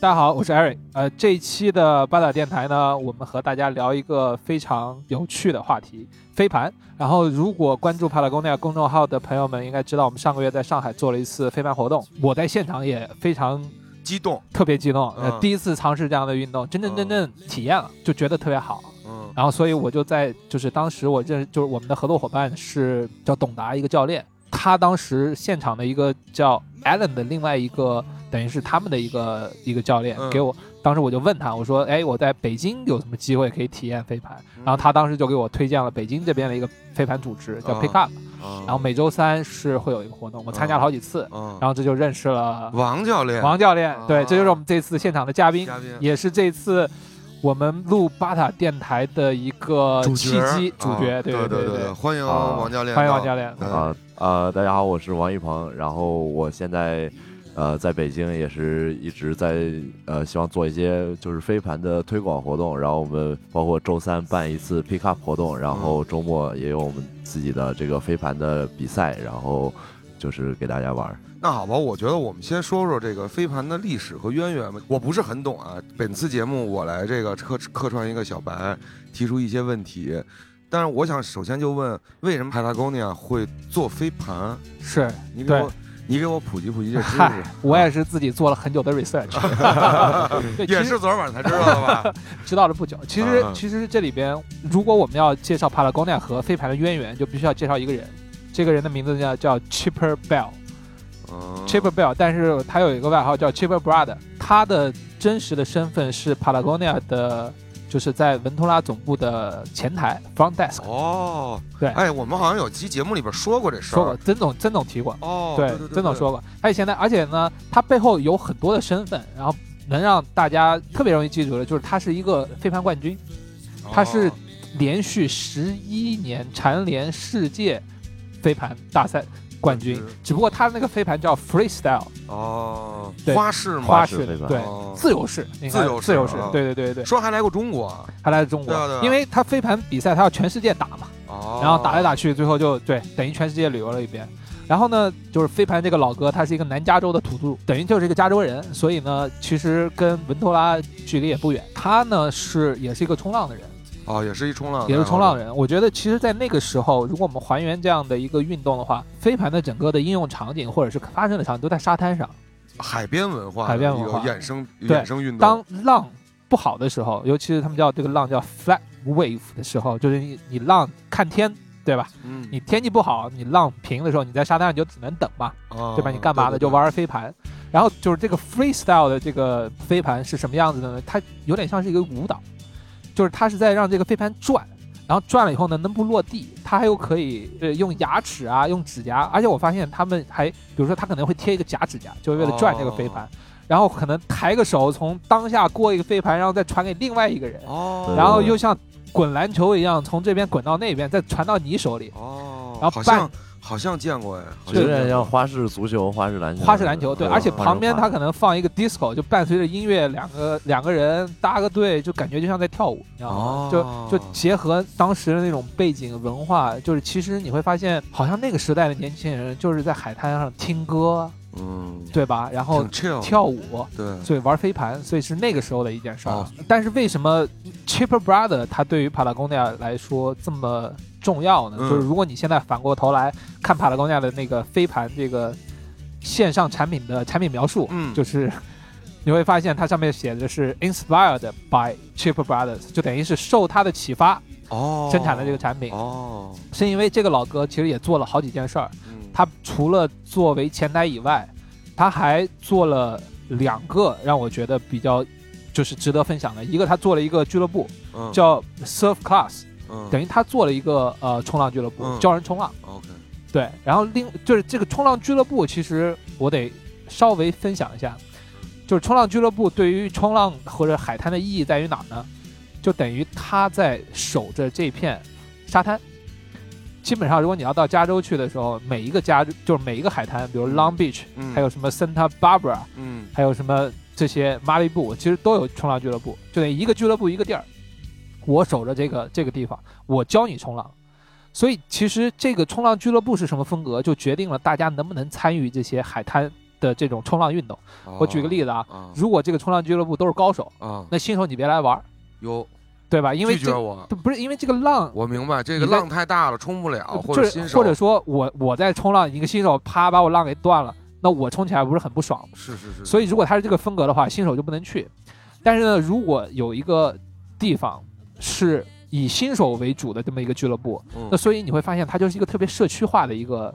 大家好，我是 Eric。呃，这一期的八打电台呢，我们和大家聊一个非常有趣的话题——飞盘。然后，如果关注帕拉贡尼亚公众号的朋友们应该知道，我们上个月在上海做了一次飞盘活动，我在现场也非常激动，特别激动。呃，嗯第一次尝试这样的运动，真真正正体验了，就觉得特别好。嗯然后，所以我就在就是当时我认就是我们的合作伙伴是叫董达一个教练，他当时现场的一个叫 Allen 的另外一个等于是他们的一个一个教练嗯。给我，当时我就问他，我说，哎，我在北京有什么机会可以体验飞盘？嗯然后他当时就给我推荐了北京这边的一个飞盘组织叫嗯。Pick Up，嗯。然后每周三是会有一个活动，我参加了好几次，嗯。然后这就认识了王教练，王教练，对，啊这就是我们这次现场的嘉宾，嘉宾。也是这次我们录巴塔电台的一个主契机，主啊角，对对对对，欢迎啊王教练，欢迎王教练。嗯啊呃，大家好，我是王一鹏，然后我现在呃在北京也是一直在呃希望做一些就是飞盘的推广活动，然后我们包括周三办一次 pick up 活动，然后周末也有我们自己的这个飞盘的比赛，然后就是给大家玩。那好吧，我觉得我们先说说这个飞盘的历史和渊源吧。我不是很懂啊，本次节目我来这个客客串一个小白，提出一些问题。但是我想首先就问，为什么 Patagonia 会做飞盘？是，对你给我，你给我普及普及这知识嗨。，我也是自己做了很久的 research，对，也是昨晚才知道的吧？知道了不久。其实其实这里边，如果我们要介绍帕拉贡尼亚和飞盘的渊源，就必须要介绍一个人，这个人的名字叫叫 Chipper Bell。嗯 Chipper Bell，但是他有一个外号叫 Chipper Brother，他的真实的身份是 Patagonia 的，就是在文托拉总部的前台 front desk。哦，对哎，我们好像有期节目里边说过这事儿。说过，曾总曾总提过，哦，对曾总说过。他现在，而且呢，他背后有很多的身份，然后能让大家特别容易记住的，就是他是一个飞盘冠军，他是哦连续十一年蝉联世界飞盘大赛冠军，只不过他那个飞盘叫 freestyle 哦，对。花式嘛，花式对。哦。自由式，自由式自由式啊，对对对对，说还来过中国。还，来自中国。对啊对啊，因为他飞盘比赛他要全世界打嘛，哦，然后打来打去，最后就对，等于全世界旅游了一遍。然后呢，就是飞盘这个老哥，他是一个南加州的土著，等于就是一个加州人，所以呢，其实跟文托拉距离也不远。他呢是也是一个冲浪的人，哦，也是一冲浪，也是冲浪，人。我觉得其实，在那个时候，如果我们还原这样的一个运动的话，飞盘的整个的应用场景或者是发生的场景都在沙滩上。海边文化，海边文化有衍生对衍生运动，当浪不好的时候，尤其是他们叫这个浪叫 flat wave 的时候，就是你你浪看天，对吧？嗯，你天气不好，你浪平的时候，你在沙滩上你就只能等嘛，哦对吧？你干嘛呢？对对就玩飞盘。然后就是这个 freestyle 的这个飞盘是什么样子的呢？它有点像是一个舞蹈，就是它是在让这个飞盘转，然后转了以后呢，能不落地，它还有可以呃用牙齿啊，用指甲，而且我发现他们还，比如说他可能会贴一个假指甲，就为了转这个飞盘。哦然后可能抬个手从当下过一个飞盘，然后再传给另外一个人，哦，然后又像滚篮球一样从这边滚到那边，再传到你手里。哦，然后半好像好像见过哎，好有点像花式足球、花式篮球、花式篮球，对，嗯而且旁边滑他可能放一个 disco，就伴随着音乐，两个两个人搭个队，就感觉就像在跳舞，你知道吗？哦。就就结合当时的那种背景文化，就是其实你会发现，好像那个时代的年轻人就是在海滩上听歌，嗯，对吧？然后跳舞，对，所以玩飞盘，所以是那个时候的一件事儿。哦但是为什么 Chipper Brother 他对于帕拉贡尼亚来说这么重要呢？嗯。就是如果你现在反过头来看帕拉贡尼亚的那个飞盘这个线上产品的产品描述，嗯。就是你会发现它上面写的是 Inspired by Chipper Brothers，就等于是受他的启发哦，生产的这个产品。哦，是因为这个老哥其实也做了好几件事儿，嗯，他除了作为前台以外，他还做了两个让我觉得比较就是值得分享的。一个他做了一个俱乐部嗯叫 Surf Class，嗯等于他做了一个呃冲浪俱乐部，嗯教人冲浪。OK，对，然后另就是这个冲浪俱乐部，其实我得稍微分享一下，就是冲浪俱乐部对于冲浪或者海滩的意义在于哪儿呢？就等于他在守着这片沙滩。基本上，如果你要到加州去的时候，每一个加就是每一个海滩，比如 Long Beach，、嗯，还有什么 Santa Barbara，嗯还有什么这些马里布，其实都有冲浪俱乐部，就等于一个俱乐部一个地儿。我守着这个这个地方，我教你冲浪。所以其实这个冲浪俱乐部是什么风格，就决定了大家能不能参与这些海滩的这种冲浪运动。我举个例子啊，啊如果这个冲浪俱乐部都是高手，啊，那新手你别来玩儿，有对吧？因为这拒绝我，不不是因为这个浪。我明白这个浪太大了，冲不了，或者新手或者说我我在冲浪，一个新手啪把我浪给断了，那我冲起来不是很不爽？是是是，所以如果他是这个风格的话，新手就不能去。但是呢，如果有一个地方是以新手为主的这么一个俱乐部，嗯那所以你会发现它就是一个特别社区化的一个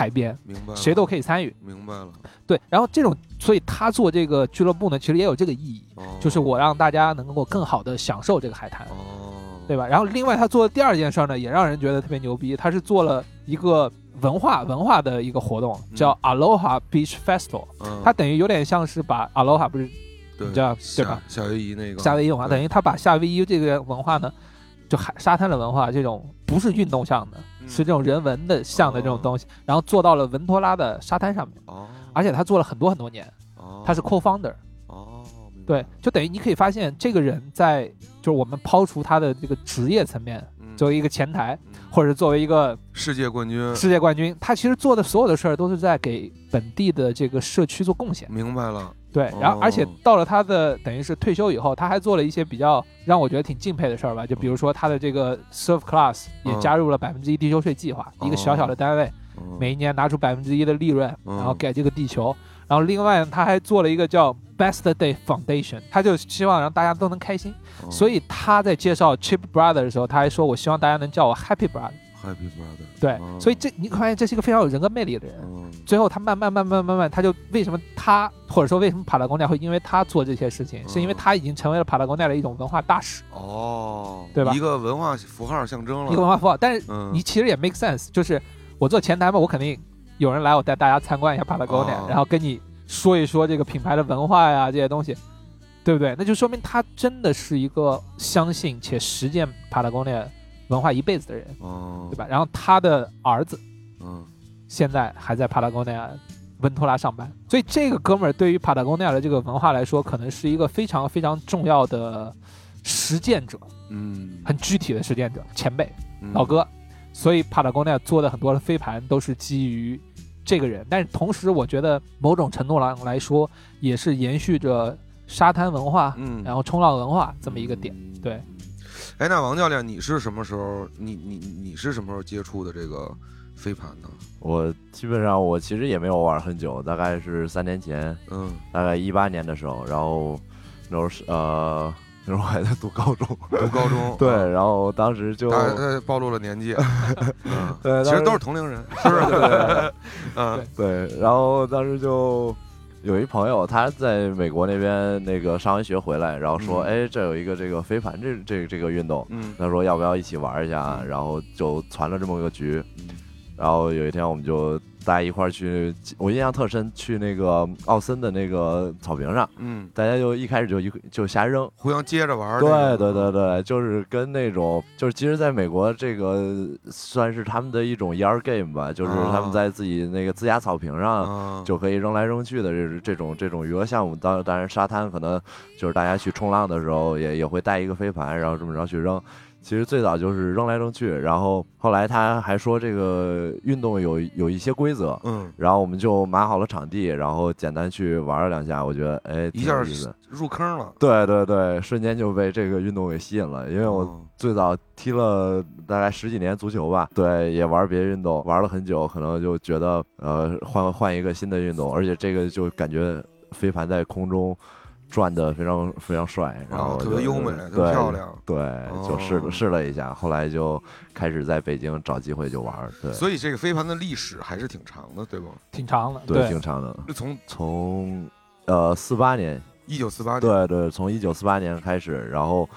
海边，明白谁都可以参与。明白了，对，然后这种，所以他做这个俱乐部呢，其实也有这个意义，哦就是我让大家能够更好的享受这个海滩。哦，对吧？然后另外他做的第二件事儿呢，也让人觉得特别牛逼，他是做了一个文化文化的一个活动，叫 Aloha Beach Festival。嗯，它等于有点像是把 Aloha 不是你知道对吧夏夏威夷那个夏威夷文化，等于他把夏威夷这个文化呢，就海沙滩的文化这种不是运动项的，嗯是这种人文的像的这种东西，然后做到了文托拉的沙滩上面，哦，而且他做了很多很多年，哦。他是 co-founder。哦，对，，就等于你可以发现，这个人在就是我们抛除他的这个职业层面，嗯。作为一个前台，嗯。或者是作为一个世界冠军，世界冠军，他其实做的所有的事儿都是在给本地的这个社区做贡献。明白了，对，然后而且哦到了他的等于是退休以后，他还做了一些比较让我觉得挺敬佩的事儿吧，就比如说他的这个 Surf Class 也嗯加入了百分之一地球税计划，一个小小的单位，嗯每一年拿出百分之一的利润，嗯然后给这个地球。然后另外他还做了一个叫 Best Day Foundation，他就希望让大家都能开心。哦所以他在介绍 Chip Brother 的时候，他还说：“我希望大家能叫我 Happy Brother。Happy Brother，” 对，哦所以这你会发现这是一个非常有人格魅力的人。嗯最后他慢慢慢慢慢慢，他就为什么他或者说为什么帕拉贡奈会因为他做这些事情，是因为嗯他已经成为了帕拉贡奈的一种文化大使，哦，对吧一个文化符号象征了，一个文化符号。但是嗯，你其实也 make sense，就是我做前台嘛，我肯定有人来，我带大家参观一下帕拉贡尼亚哦，然后跟你说一说这个品牌的文化呀这些东西，对不对？那就说明他真的是一个相信且实践帕拉贡尼亚文化一辈子的人，哦对，吧？然后他的儿子嗯现在还在帕拉贡内亚温托拉上班，所以这个哥们儿对于帕拉贡内亚的这个文化来说，可能是一个非常非常重要的实践者，嗯，很具体的实践者，前辈嗯老，哥。所以帕拉贡内亚做的很多的飞盘都是基于这个人，但是同时我觉得某种程度上来说，也是延续着沙滩文化，嗯，然后冲浪文化这么一个点。嗯对。哎，那王教练，你是什么时候？你你你是什么时候接触的这个飞盘呢？我基本上我其实也没有玩很久，大概是三年前，嗯，大概一八年的时候，然后那时候是呃那时候我还在读高中，读高中，对，啊然后当时就大概暴露了年纪，嗯，对，其实都是同龄人，是不是？对 嗯对，然后当时就有一朋友，他在美国那边那个上完学回来，然后说，嗯。哎，这有一个这个飞盘这这这个运动，嗯。他说要不要一起玩一下，嗯。然后就传了这么个局，嗯。然后有一天我们就大家一块儿去，我印象特深，去那个奥森的那个草坪上，嗯，大家就一开始就一就瞎扔。互相接着玩儿对。对对对，就是跟那种，就是其实在美国这个算是他们的一种 yard game 吧，就是他们啊在自己那个自家草坪上啊，就可以扔来扔去的这这种这种娱乐项目。当当然沙滩可能就是大家去冲浪的时候也也会带一个飞盘，然后这么着去扔。其实最早就是扔来扔去，然后后来他还说这个运动有有一些规则，嗯，然后我们就买好了场地，然后简单去玩了两下，我觉得哎一下挺有意思。入坑了。对对对，瞬间就被这个运动给吸引了，因为我哦最早踢了大概十几年足球吧，对，也玩别的运动，玩了很久，可能就觉得呃换换一个新的运动，而且这个就感觉飞盘在空中转的非常非常帅，然后啊，特别优美，特别对漂亮。对，就试哦试了一下，后来就开始在北京找机会就玩儿，对，所以这个飞盘的历史还是挺长的，对吧？挺长的，对，挺长的，就从从呃四八年一九四八年，对对，从一九四八年开始，然后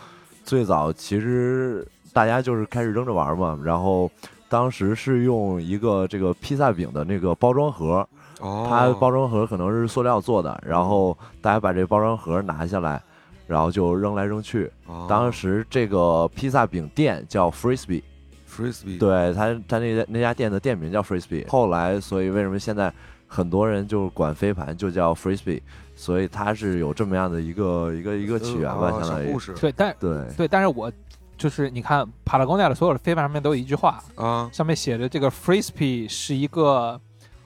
最早其实大家就是开始扔着玩儿嘛，然后当时是用一个这个披萨饼的那个包装盒，哦，它包装盒可能是塑料做的，然后大家把这包装盒拿下来，然后就扔来扔去。哦当时这个披萨饼店叫 Frisbee，frisbee，对它它那家那家店的店名叫 Frisbee。后来，所以为什么现在很多人就管飞盘就叫 Frisbee？所以它是有这么样的一个一个一个起源吧，哦相当于故事对，但对对，但是我就是你看帕拉贡尼亚的所有的飞盘上面都有一句话，啊，上面写着这个 frisbee 是一个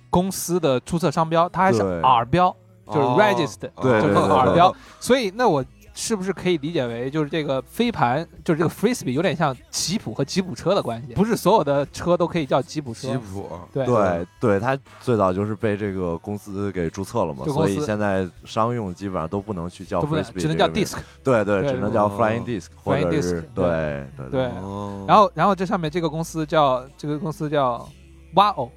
公司的注册商标，它还是对。R 标，就是哦 registered，就是对对对 R 标。所以那我是不是可以理解为，就是这个飞盘，就是这个 frisbee 有点像吉普和吉普车的关系？不是所有的车都可以叫吉普车。吉普，对。对。对，它最早就是被这个公司给注册了嘛，所以现在商用基本上都不能去叫 frisbee，只能叫这个名 disc。对对，只能叫哦。flying disc，或者 disc，是对对对。对。哦。然后，然后这上面这个公司叫这个公司叫 Wow，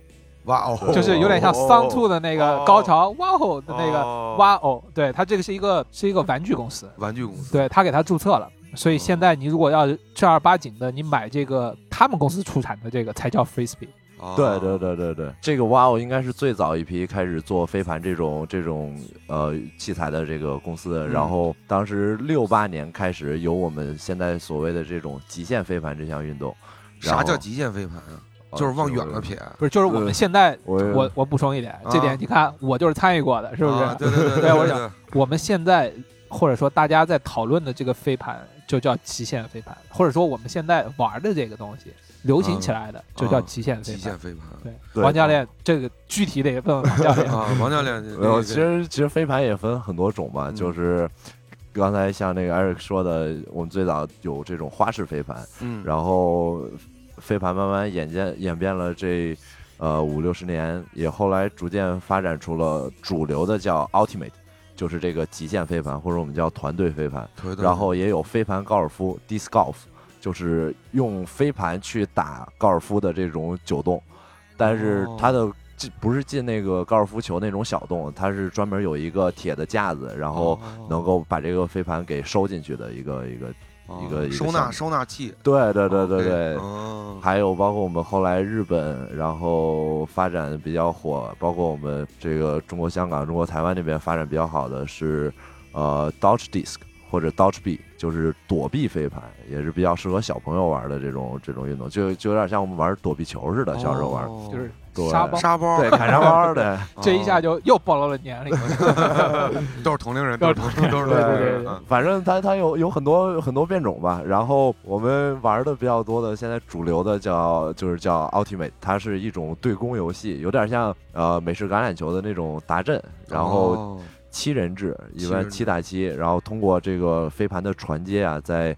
哇哦，就是有点像哦 Song Two 的那个哦。高潮 Wow 的那个哇哦对，它这个是一个是一个玩具公司，玩具公司，对他给它注册了，所以现在你如果要正儿八经的，你买这个他们公司出产的这个才叫 frisbee。哦。对对对对对，这个 WOW 应该是最早一批开始做飞盘这种这种呃器材的这个公司，嗯然后当时六八年开始有我们现在所谓的这种极限飞盘这项运动。啥叫极限飞盘啊？呃就是往远了撇，不是，就是我们现在，我我我补充一点，这点你看，我就是参与过的，是不是？啊对对对对我对想我们现在或者说大家在讨论的这个飞盘就叫极限飞盘，或者说我们现在玩的这个东西流行起来的就叫极限飞盘。极限飞盘对，对王教练，这个具体得问问王教练。啊，王教练，其实其实飞盘也分很多种嘛，嗯就是刚才像那个 Eric 说的，我们最早有这种花式飞盘，嗯，然后飞盘慢慢演变演变了这呃五六十年，也后来逐渐发展出了主流的叫 Ultimate，就是这个极限飞盘，或者我们叫团队飞盘，对对然后也有飞盘高尔夫 Disc Golf，就是用飞盘去打高尔夫的这种九洞，但是哦它的。进不是进那个高尔夫球那种小洞，它是专门有一个铁的架子，然后哦能够把这个飞盘给收进去的一个一个一个收纳收纳器，对对对对对，哦，还有包括我们后来日本，然后发展比较火，包括我们这个中国香港、中国台湾那边发展比较好的是，呃，Dodge Disc 或者 Dodge B，就是躲避飞盘，也是比较适合小朋友玩的这种这种运动，就就有点像我们玩躲避球似的，小时候玩。哦。就是对沙包，沙包，对，砍沙包的，这一下就又暴露了年龄。都是同龄人，都是同龄，都是同对龄对对反正它它有有很多很多变种吧。然后我们玩的比较多的，现在主流的叫就是叫 Ultimate，它是一种对攻游戏，有点像呃美式橄榄球的那种达阵，然后哦七人制，一般七打七，然后通过这个飞盘的传接啊，在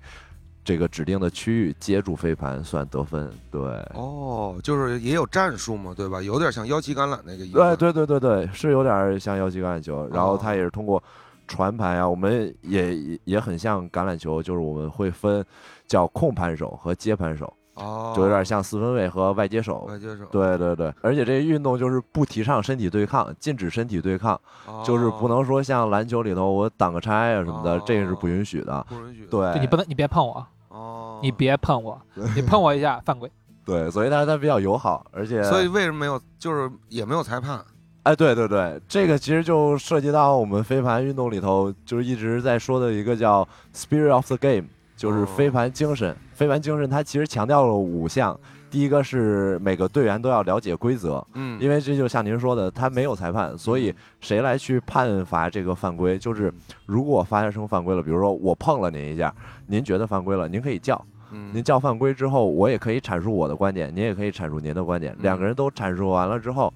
这个指定的区域接住飞盘算得分。对，哦，就是也有战术嘛，对吧？有点像腰旗橄榄那个意思。对对对对对，是有点像腰旗橄榄球，然后它也是通过传盘啊，我们也也也很像橄榄球，就是我们会分叫控盘手和接盘手，哦，就有点像四分卫和外接手。外接手，对对对，而且这运动就是不提倡身体对抗，禁止身体对抗，哦，就是不能说像篮球里头我挡个拆啊什么的，哦这个是不允许的。不允许。对，就你不能，你别碰我，哦，你别碰我，你碰我一下犯规。对，所以他他比较友好，而且所以为什么没有？就是也没有裁判。哎，对对对，这个其实就涉及到我们飞盘运动里头，就是一直在说的一个叫 “spirit of the game”，就是哦飞盘精神。飞盘精神它其实强调了五项，第一个是每个队员都要了解规则，嗯，因为这就像您说的，他没有裁判，所以谁来去判罚这个犯规？就是如果发生犯规了，比如说我碰了您一下，您觉得犯规了，您可以叫。嗯您叫犯规之后，我也可以阐述我的观点，您也可以阐述您的观点，嗯两个人都阐述完了之后，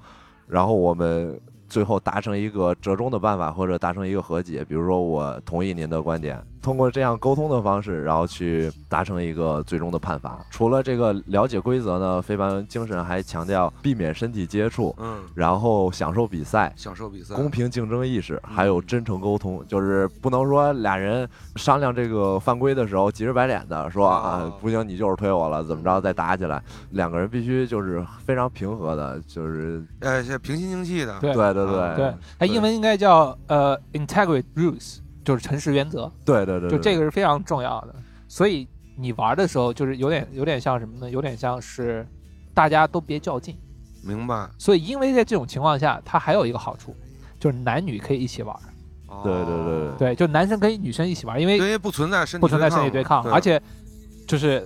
然后我们最后达成一个折中的办法，或者达成一个和解。比如说，我同意您的观点，通过这样沟通的方式，然后去达成一个最终的判罚。除了这个了解规则呢，非凡精神还强调避免身体接触，嗯，然后享受比赛。享受比赛，公平竞争意识，嗯。还有真诚沟通，就是不能说俩人商量这个犯规的时候急着白脸的说啊。哦不行，你就是推我了，怎么着再打起来，两个人必须就是非常平和的，就是哎，这平心静气的。对。对对对。啊对，它英文应该叫呃 integrity rules，就是诚实原则，对对对，就这个个是非常重要的。所以你玩的时候，就是有点有点像什么呢？有点像是大家都别较劲。明白。所以因为在这种情况下，它还有一个好处，就是男女可以一起玩。对对对哦对，就男生跟女生一起玩，因为因为不存在身体不存在身体对抗，而且就是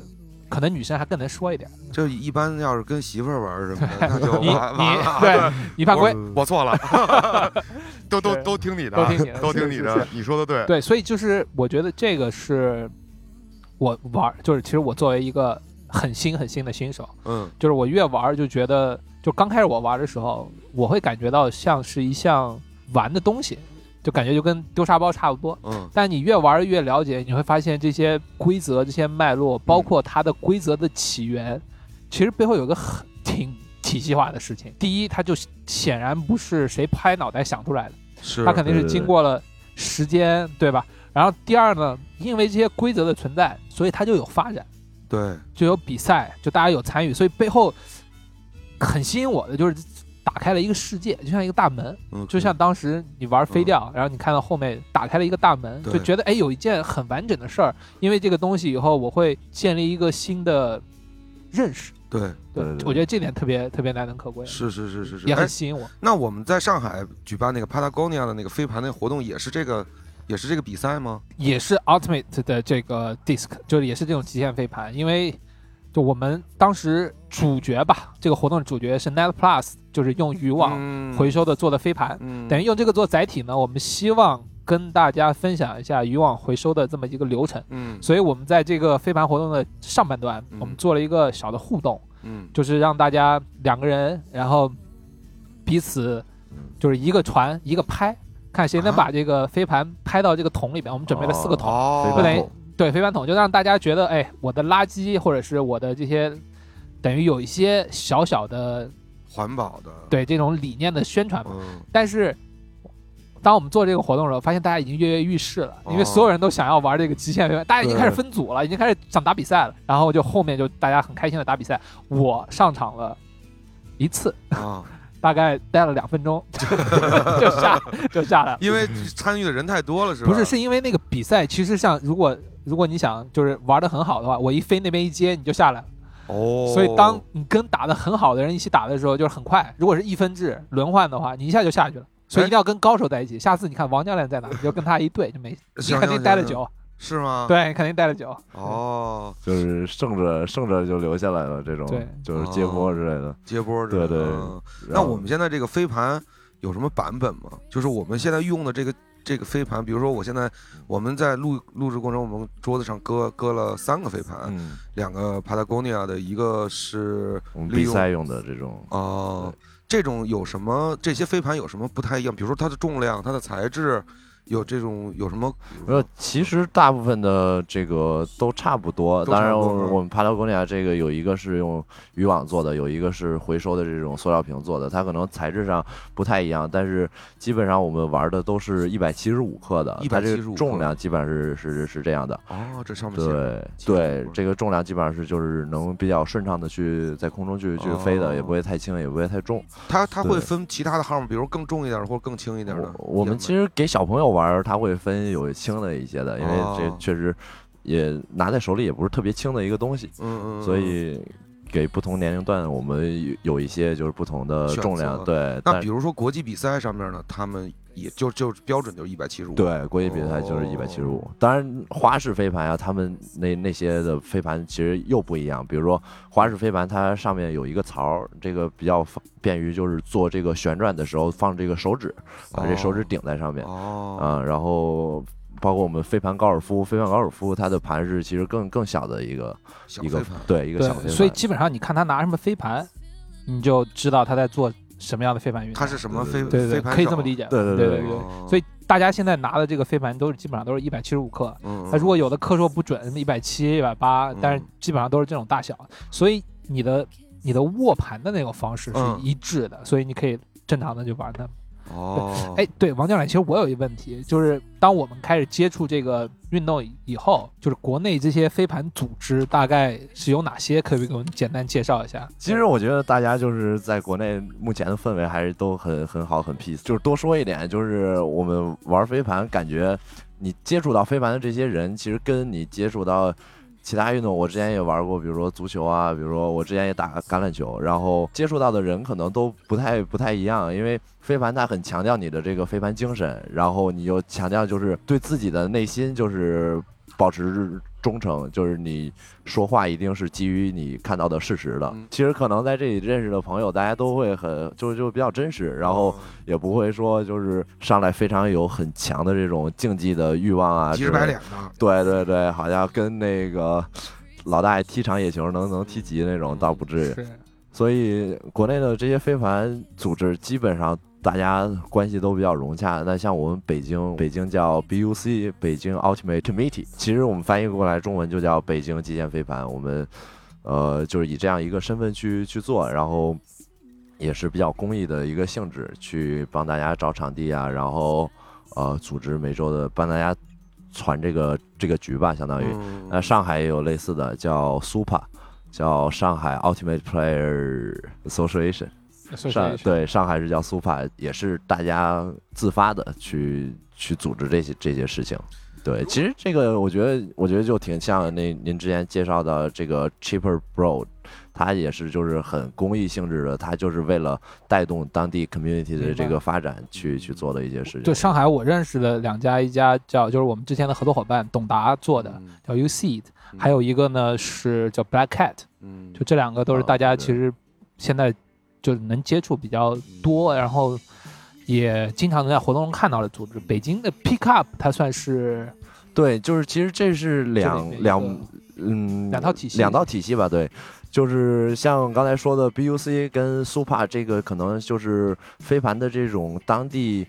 可能女生还更能说一点。就一般要是跟媳妇儿玩儿什么的，那就你。你对你犯规，我错了，都都都听你的，都听你的都听你的你说的对。对，所以就是我觉得这个是我玩儿，就是其实我作为一个很新很新的新手，嗯，就是我越玩儿就觉得就刚开始我玩的时候，我会感觉到像是一项玩的东西，就感觉就跟丢沙包差不多。嗯但你越玩越了解，你会发现这些规则、这些脉络，包括它的规则的起源，其实背后有个很挺体系化的事情。第一，它就显然不是谁拍脑袋想出来的，是它肯定是经过了时间，对吧？然后第二呢，因为这些规则的存在，所以它就有发展，对就有比赛，就大家有参与，所以背后很吸引我的就是打开了一个世界，就像一个大门。嗯就像当时你玩飞钓，然后你看到后面打开了一个大门，就觉得哎有一件很完整的事儿，因为这个东西以后我会建立一个新的认识。对对我觉得这点特别特别难能可贵，是是是是是，也很哎吸引我。那我们在上海举办那个 Patagonia 的那个飞盘那个活动，也是这个也是这个比赛吗？也是 Ultimate 的这个 Disc，就是也是这种极限飞盘，因为就我们当时主角吧，这个活动的主角是 Net Plus，就是用渔网嗯。回收的做的飞盘，嗯。等于用这个做载体呢，我们希望跟大家分享一下渔网回收的这么一个流程。嗯。所以我们在这个飞盘活动的上半段，嗯。我们做了一个小的互动，嗯。就是让大家两个人，然后彼此就是一个传一个拍，看谁能啊。把这个飞盘拍到这个桶里边。我们准备了四个桶，哦，不等于对飞盘桶，就让大家觉得，哎，我的垃圾或者是我的这些，等于有一些小小的环保的，，对这种理念的宣传嘛。嗯但是，当我们做这个活动的时候，发现大家已经跃跃欲试了，因为哦所有人都想要玩这个极限飞盘，大家已经开始分组了，已经开始想打比赛了。然后就后面就大家很开心的打比赛，我上场了一次，啊，大概待了两分钟 就下就下来了。因为参与的人太多了，是吧？不是，是因为那个比赛其实像如果如果你想就是玩的很好的话，我一飞那边一接你就下来了。哦，所以当你跟打的很好的人一起打的时候，就是很快。如果是一分制轮换的话，你一下就下去了。所以一定要跟高手在一起。下次你看王教练在哪，你就跟他一对就没，你肯定待得久。是吗？，对，你肯定待得久。哦，就是胜着胜着就留下来了，这种对就是接波之类的。接波之类的对对嗯那我们现在这个飞盘有什么版本吗？就是我们现在用的这个这个飞盘，比如说我现在我们在录录制过程中，我们桌子上搁搁了三个飞盘，嗯，两个 Patagonia 的，一个是我们比赛用的这种，哦，这种有什么？这些飞盘有什么不太一样？比如说它的重量、它的材质，有这种有什么？呃，其实大部分的这个都差不多。都当然，我我们帕拉贡尼亚这个有一个是用渔网做的，有一个是回收的这种塑料瓶做的，它可能材质上不太一样，但是基本上我们玩的都是一百七十五克的，它这175个重量基本上是是是这样的。哦，这上面对对这个重量基本上是就是能比较顺畅的去在空中去去飞的，也不会太轻，也不会太重。它它会分其他的号码，比如更重一点儿或者更轻一点儿的。我我们其实实给小朋友玩儿，他会分有轻的一些的，因为这哦确实也拿在手里也不是特别轻的一个东西，嗯嗯，所嗯以给不同年龄段我们有有一些就是不同的重量，对，那比如说国际比赛上面呢，他们也就就标准就是一百七十五。对国际比赛就是一百七十五哦。当然花式飞盘啊，他们那那些的飞盘其实又不一样，比如说花式飞盘，它上面有一个槽儿，这个比较方便于就是做这个旋转的时候放这个手指，把这手指哦顶在上面。哦，啊，然后包括我们飞盘高尔夫，飞盘高尔夫它的盘是其实更更小的一个一个飞盘。对一个小飞，盘，所以基本上你看他拿什么飞盘，你就知道他在做什么样的飞盘运动。它是什么飞对对对，飞盘？可以这么理。解。对对对对对哦所以大家现在拿的这个飞盘都是基本上都是一百七十五克。嗯，它如果有的克数不准，一百七、一百八，但是基本上都是这种大小，所以你的你的握盘的那种方式是嗯一致的，所以你可以正常的就玩它。哦，哎，对，王教练，其实我有一个问题，就是当我们开始接触这个运动以以后，就是国内这些飞盘组织大概是有哪些？可不可以给我们简单介绍一下？其实我觉得大家就是在国内目前的氛围还是都很很好很 peace。就是多说一点，就是我们玩飞盘，感觉你接触到飞盘的这些人，其实跟你接触到其他运动，我之前也玩过，比如说足球啊，比如说我之前也打橄榄球，然后接触到的人可能都不太不太一样，因为飞盘它很强调你的这个飞盘精神，然后你又强调就是对自己的内心就是保持忠诚，就是你说话一定是基于你看到的事实的嗯。其实可能在这里认识的朋友，大家都会很就就比较真实，然后也不会说就是上来非常有很强的这种竞技的欲望啊，急着白脸。的。对对对，好像跟那个老大爷踢场野球能能踢急那种，倒不至于。所以国内的这些非凡组织基本上大家关系都比较融洽。那像我们北京，北京叫 BUC，北京 Ultimate Committee，其实我们翻译过来中文就叫北京极限飞盘。我们呃就是以这样一个身份去去做，然后也是比较公益的一个性质，去帮大家找场地啊，然后呃组织每周的帮大家传这个这个局吧，相当于。嗯那上海也有类似的，叫 Super，叫上海 Ultimate Player Association。上对上海是叫 Super，也是大家自发的去去组织这些这些事情。对，其实这个我觉得，我觉得就挺像那您之前介绍的这个 Cheaper Bro，它也是就是很公益性质的，它就是为了带动当地 community 的这个发展去去做的一些事情。就上海我认识的两家，一家叫就是我们之前的合作伙伴董达做的，嗯叫 U Seed，还有一个呢是叫 Black Cat，嗯就这两个都是哦大家其实现在就能接触比较多，然后也经常能在活动中看到的组织。北京的 Pick Up 它算是对，就是其实这是两两嗯两套体系两套体系吧，对。就是像刚才说的 BUC 跟 Super 这个，可能就是飞盘的这种当地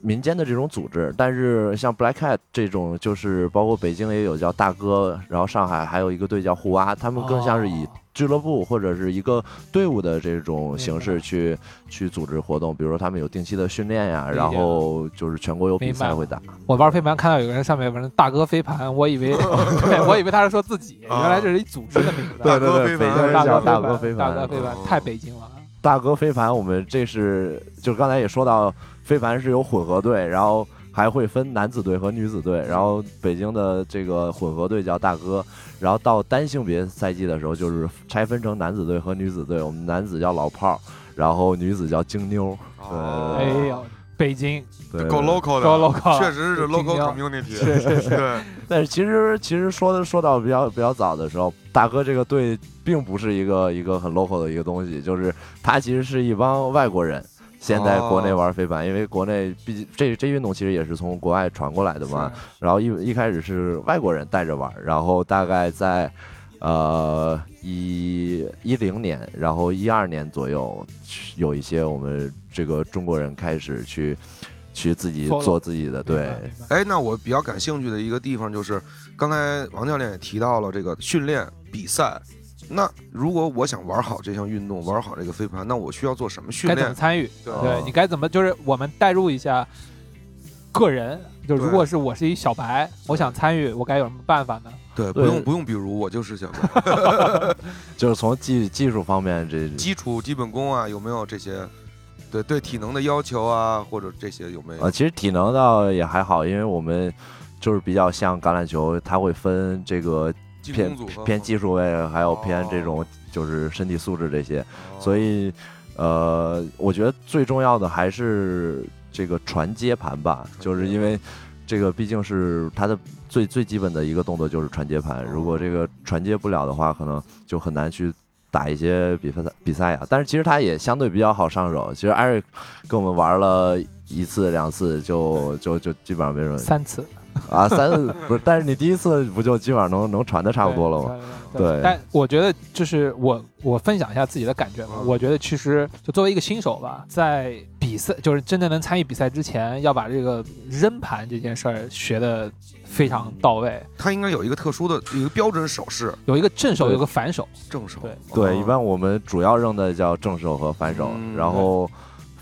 民间的这种组织，但是像 Black Cat 这种，就是包括北京也有叫大哥，然后上海还有一个队叫互蛙，他们更像是以哦俱乐部或者是一个队伍的这种形式去去组织活动，比如说他们有定期的训练呀，然后就是全国有比赛会打。我玩飞盘看到有个人上面有个大哥飞盘，我以为 对我以为他是说自己，原来这是一组织的名字。对对对北京人叫大哥哥飞盘，大哥飞盘哦太北京了。大哥飞盘，我们这是就是刚才也说到，飞盘是有混合队，然后还会分男子队和女子队，然后北京的这个混合队叫大哥，然后到单性别赛季的时候，就是拆分成男子队和女子队，我们男子叫老炮儿，然后女子叫京妞，哦。哎呦，北京。对，够 local 的，够 local 确实是 local community，是是是，对，但是其实其实说的说到比较比较早的时候，大哥这个队并不是一个一个很 local 的一个东西，就是他其实是一帮外国人。先在国内玩飞盘，因为国内毕竟这这运动其实也是从国外传过来的嘛。然后一一开始是外国人带着玩，然后大概在呃一一零年，然后一二年左右，有一些我们这个中国人开始去去自己做自己的，对哎，那我比较感兴趣的一个地方就是，刚才王教练也提到了这个训练比赛。那如果我想玩好这项运动，玩好这个飞盘，那我需要做什么训该怎么练？参与？对对你该怎么？就是我们代入一下个人，就如果是我是一小白，我想参与，我该有什么办法呢？对，不对用不用，比如我就是想玩 就是从技技术方面这基础基本功啊，有没有这些？对对，体能的要求啊，或者这些有没有？啊，其实体能倒也还好，因为我们就是比较像橄榄球，它会分这个偏偏技术位，还有偏这种就是身体素质这些，所以呃，我觉得最重要的还是这个传接盘吧，就是因为这个毕竟是它的最最基本的一个动作就是传接盘，如果这个传接不了的话，可能就很难去。打一些比赛比赛啊，但是其实他也相对比较好上手。其实艾瑞跟我们玩了一次两次就就就基本上没什么三次啊，三不是，但是你第一次不就基本上能能传的差不多了吗？？对对但我觉得就是我我分享一下自己的感觉吧。嗯我觉得其实就作为一个新手吧，在比赛就是真正能参与比赛之前，要把这个扔盘这件事儿学的非常到位，它应该有一个特殊的一个标准手势，有一个正手，对有个反手。正手。对对，哦一般我们主要扔的叫正手和反手，嗯然后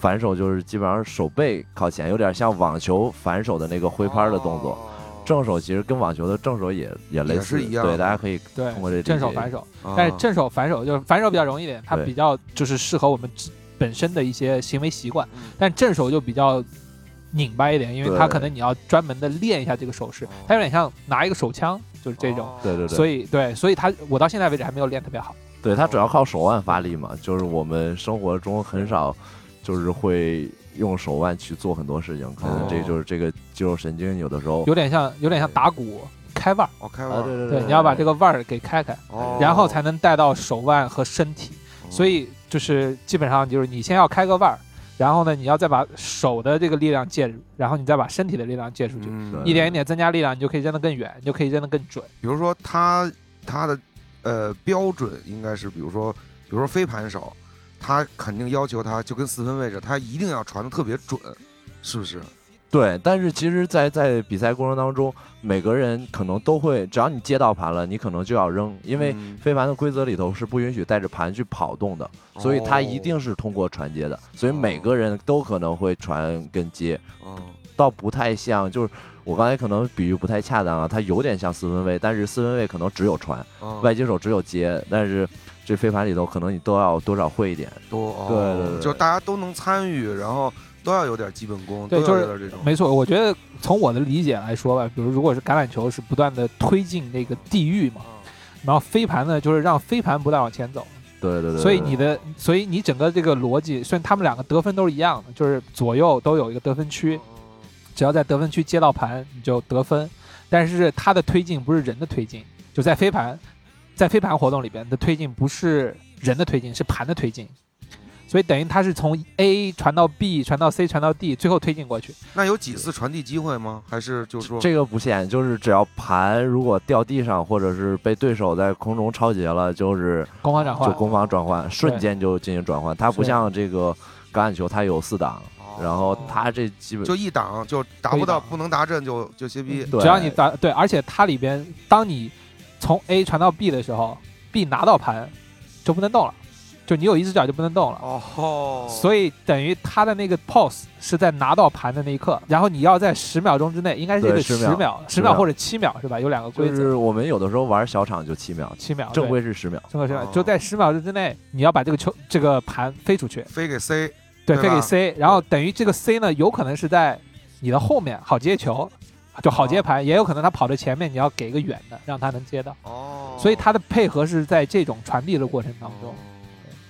反手就是基本上手背靠前，有点像网球反手的那个挥拍的动作。哦。正手其实跟网球的正手也也类似，一样对，大家可以对通过这正手反手，啊。但是正手反手就是反手比较容易点，它比较就是适合我们本身的一些行为习惯。嗯，但正手就比较拧巴一点，因为它可能你要专门的练一下这个手势哦，它有点像拿一个手枪，就是这种。对对对，所以对，所以它我到现在为止还没有练特别好。对它主要靠手腕发力嘛，就是我们生活中很少就是会用手腕去做很多事情，可能这哦。就是这个肌肉神经有的时候有点像有点像打鼓开腕儿，哦，开啊，腕对对对，你要把这个腕儿给开开，哦。然后才能带到手腕和身体。所以就是基本上就是你先要开个腕儿，然后呢，你要再把手的这个力量借，然后你再把身体的力量借出去，嗯。一点一点增加力量，你就可以扔得更远，你就可以扔得更准。比如说他他的呃标准应该是，比如说比如说飞盘手，他肯定要求他就跟四分位置，他一定要传的特别准，是不是？对，但是其实在，在比赛过程当中，每个人可能都会，只要你接到盘了，你可能就要扔，因为嗯。飞盘的规则里头是不允许带着盘去跑动的，所以它一定是通过传接的，所以每个人都可能会传跟接，哦，倒不太像，就是我刚才可能比喻不太恰当啊，它有点像四分卫，但是四分卫可能只有传，哦外接手只有接，但是这飞盘里头可能你都要多少会一点，多，哦。对对对就大家都能参与，然后都要有点基本功，对就是这种，没错，我觉得从我的理解来说吧，比如如果是橄榄球是不断的推进那个地域嘛，嗯。然后飞盘呢就是让飞盘不断往前走，对对对，所以你的，所以你整个这个逻辑，虽然他们两个得分都是一样的，就是左右都有一个得分区，只要在得分区接到盘你就得分，但是它的推进不是人的推进，就在飞盘，在飞盘活动里边的推进不是人的推进，是盘的推进，所以等于它是从 A 传到 B，传到 C，传到 D，最后推进过去。那有几次传递机会吗？还是就是说，这个不限，就是只要盘如果掉地上，或者是被对手在空中超截了，就是攻防转换就，攻防转换，瞬间就进行转换。它不像这个橄榄球，它有四档，哦然后他这基本就一挡就达不到，不能达阵就就歇逼。对只要你达对，而且它里边，当你从 A 传到 B 的时候，B 拿到盘就不能动了，就你有一只脚就不能动了。哦，所以等于他的那个 pose 是在拿到盘的那一刻，然后你要在十秒钟之内，应该是这个10十秒、秒十秒或者七秒是吧？有两个规则，就是我们有的时候玩小场就七秒，七秒正规是十秒。正规十秒哦，就在十秒之内，你要把这个球这个盘飞出去，飞给 C，对，对吧飞给 C，然后等于这个 C 呢，有可能是在你的后面好接球，就好接盘，也有可能他跑到前面，你要给一个远的，让他能接到。哦，所以他的配合是在这种传递的过程当中。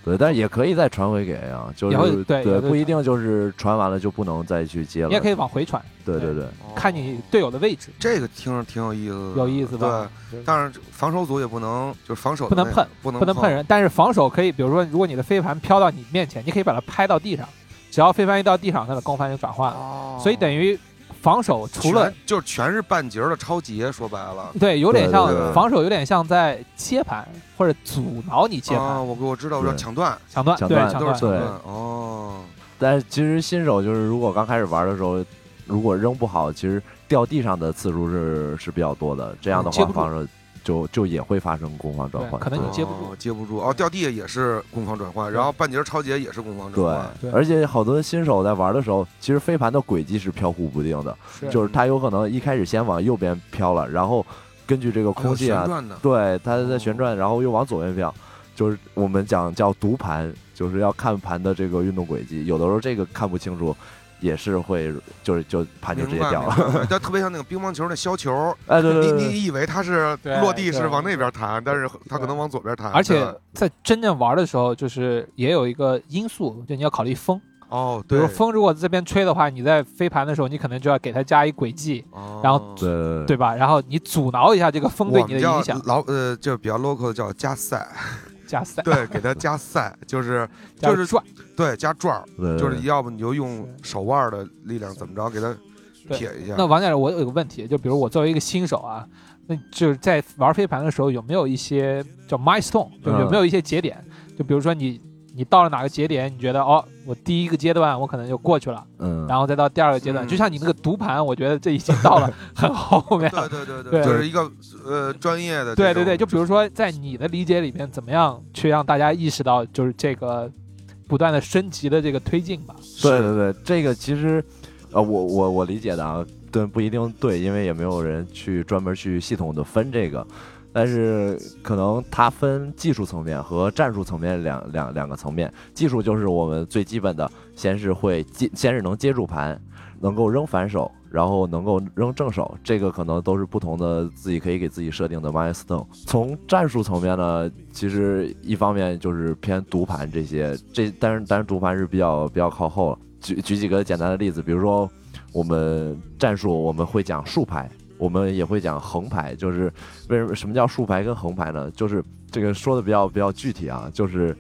对，但是也可以再传回给啊，就是对不一定就是传完了就不能再去接了。你也可以往回传，对对对，哦看你队友的位置，这个听着挺有意思的，有意思吧？对，但是防守组也不能就是防守不能碰，不能不能碰人，但是防守可以，比如说，如果你的飞盘飘到你面前，你可以把它拍到地上，只要飞盘一到地上，它的攻防就转换了。哦所以等于防守除了全就是全是半截儿的超级，说白了。对，有点像对对防守，有点像在接盘或者阻挠你接啊，盘、我我知道，我知道对抢断抢断，对抢断抢断都是抢。对哦。但是其实新手就是如果刚开始玩的时候，如果扔不好，其实掉地上的次数是是比较多的。这样的话，接不住防守就就也会发生攻防转换。可能你接不住哦接不住哦，掉地下也是攻防转换，然后半截超节也是攻防转换。对而且好多新手在玩的时候，其实飞盘的轨迹是飘忽不定的，是就是他有可能一开始先往右边飘了，然后根据这个空气啊，对，它在旋转，然后又往左边飘，就是我们讲叫读盘，就是要看盘的这个运动轨迹。有的时候这个看不清楚，也是会就是就盘就直接掉了。它特别像那个乒乓球那削球，哎，对对你你以为它是落地是往那边弹，但是它可能往左边弹。而且在真正玩的时候，就是也有一个因素，就你要考虑风。哦，对。比如，风如果这边吹的话，你在飞盘的时候，你可能就要给它加一轨迹，哦。然后对对对。吧？然后你阻挠一下这个风对你的影响，老呃，就比较 local 的叫加赛，加塞，对，给它加塞，就是 就是转，对加转儿，对，就是要不你就用手腕的力量怎么着给它撇一下。那王教练，我有个问题，就比如我作为一个新手啊，那就是在玩飞盘的时候，有没有一些叫 milestone，就有没有一些节点？就比如说你你到了哪个节点，你觉得哦，我第一个阶段我可能就过去了，嗯，然后再到第二个阶段，嗯就像你那个读盘，我觉得这已经到了很后面了。对对对对就是一个呃专业的。对对对，就比如说在你的理解里面，怎么样去让大家意识到就是这个不断的升级的这个推进吧？对对对，这个其实，呃，我我我理解的啊，对不一定对，因为也没有人去专门去系统的分这个，但是可能它分技术层面和战术层面两两两个层面。技术就是我们最基本的，先是会接，先是能接住盘，能够扔反手，然后能够扔正手，这个可能都是不同的自己可以给自己设定的 milestone。从战术层面呢，其实一方面就是偏读盘这些，这但是但是读盘是比较比较靠后了。举举几个简单的例子，比如说我们战术我们会讲竖排，我们也会讲横排，就是为什么什么叫竖排跟横排呢？就是这个说的比较比较具体啊，就是